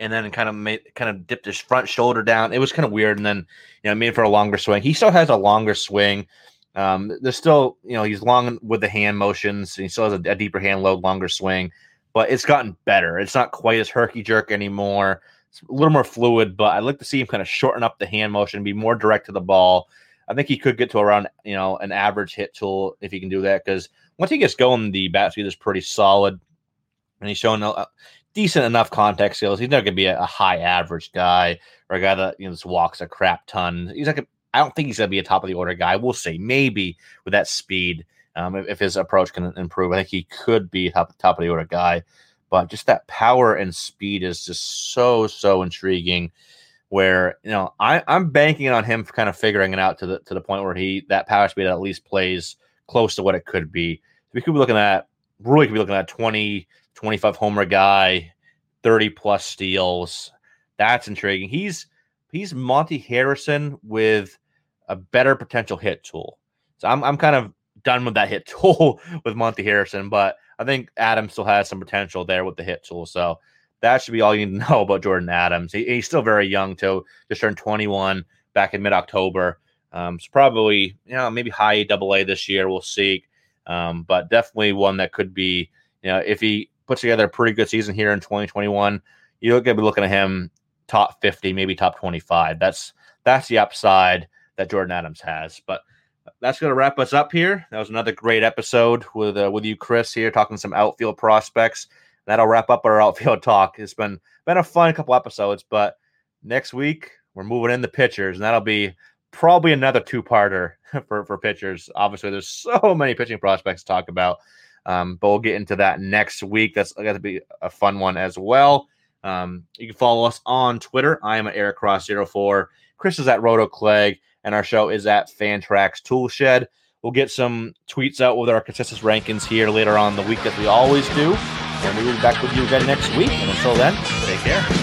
and then kind of made kind of dipped his front shoulder down. It was kind of weird, and then you know made for a longer swing. He still has a longer swing. Um, there's still you know he's long with the hand motions, he still has a, a deeper hand load, longer swing, but it's gotten better. It's not quite as herky jerk anymore. It's a little more fluid, but I'd like to see him kind of shorten up the hand motion, be more direct to the ball. I think he could get to around you know an average hit tool if he can do that because once he gets going, the bat speed is pretty solid, and he's showing decent enough contact skills. He's not going to be a, a, high average guy or a guy that you know just walks a crap ton. He's like I don't think he's going to be a top of the order guy. We'll see. Maybe with that speed, um, if, if, his approach can improve, I think he could be top top of the order guy. But just that power and speed is just so so intriguing where you know I, I'm banking on him kind of figuring it out to the to the point where he that power speed at least plays close to what it could be. We could be looking at really could be looking at 20, 25 homer guy, 30 plus steals. That's intriguing. He's he's Monte Harrison with a better potential hit tool. So I'm I'm kind of done with that hit tool with Monte Harrison, but I think Adam still has some potential there with the hit tool. So that should be all you need to know about Jordan Adams. He, he's still very young, too. Just turned 21 back in mid October. Um, so probably, you know, maybe high double A this year. We'll see. Um, but definitely one that could be, you know, if he puts together a pretty good season here in 2021, you're going to be looking at him top 50, maybe top 25. That's that's the upside that Jordan Adams has. But that's going to wrap us up here. That was another great episode with uh, with you, Chris, here talking some outfield prospects that'll wrap up our outfield talk. It's been been a fun couple episodes, but next week we're moving in the pitchers, and that'll be probably another two-parter for for pitchers. Obviously, there's so many pitching prospects to talk about, um, but we'll get into that next week. That's going to be a fun one as well. Um, you can follow us on Twitter. I am at Eric Cross 04. Chris is at Roto Clegg, and our show is at Fantrax Toolshed. We'll get some tweets out with our consensus rankings here later on the week, as we always do. And we will be back with you again next week. And until then, take care.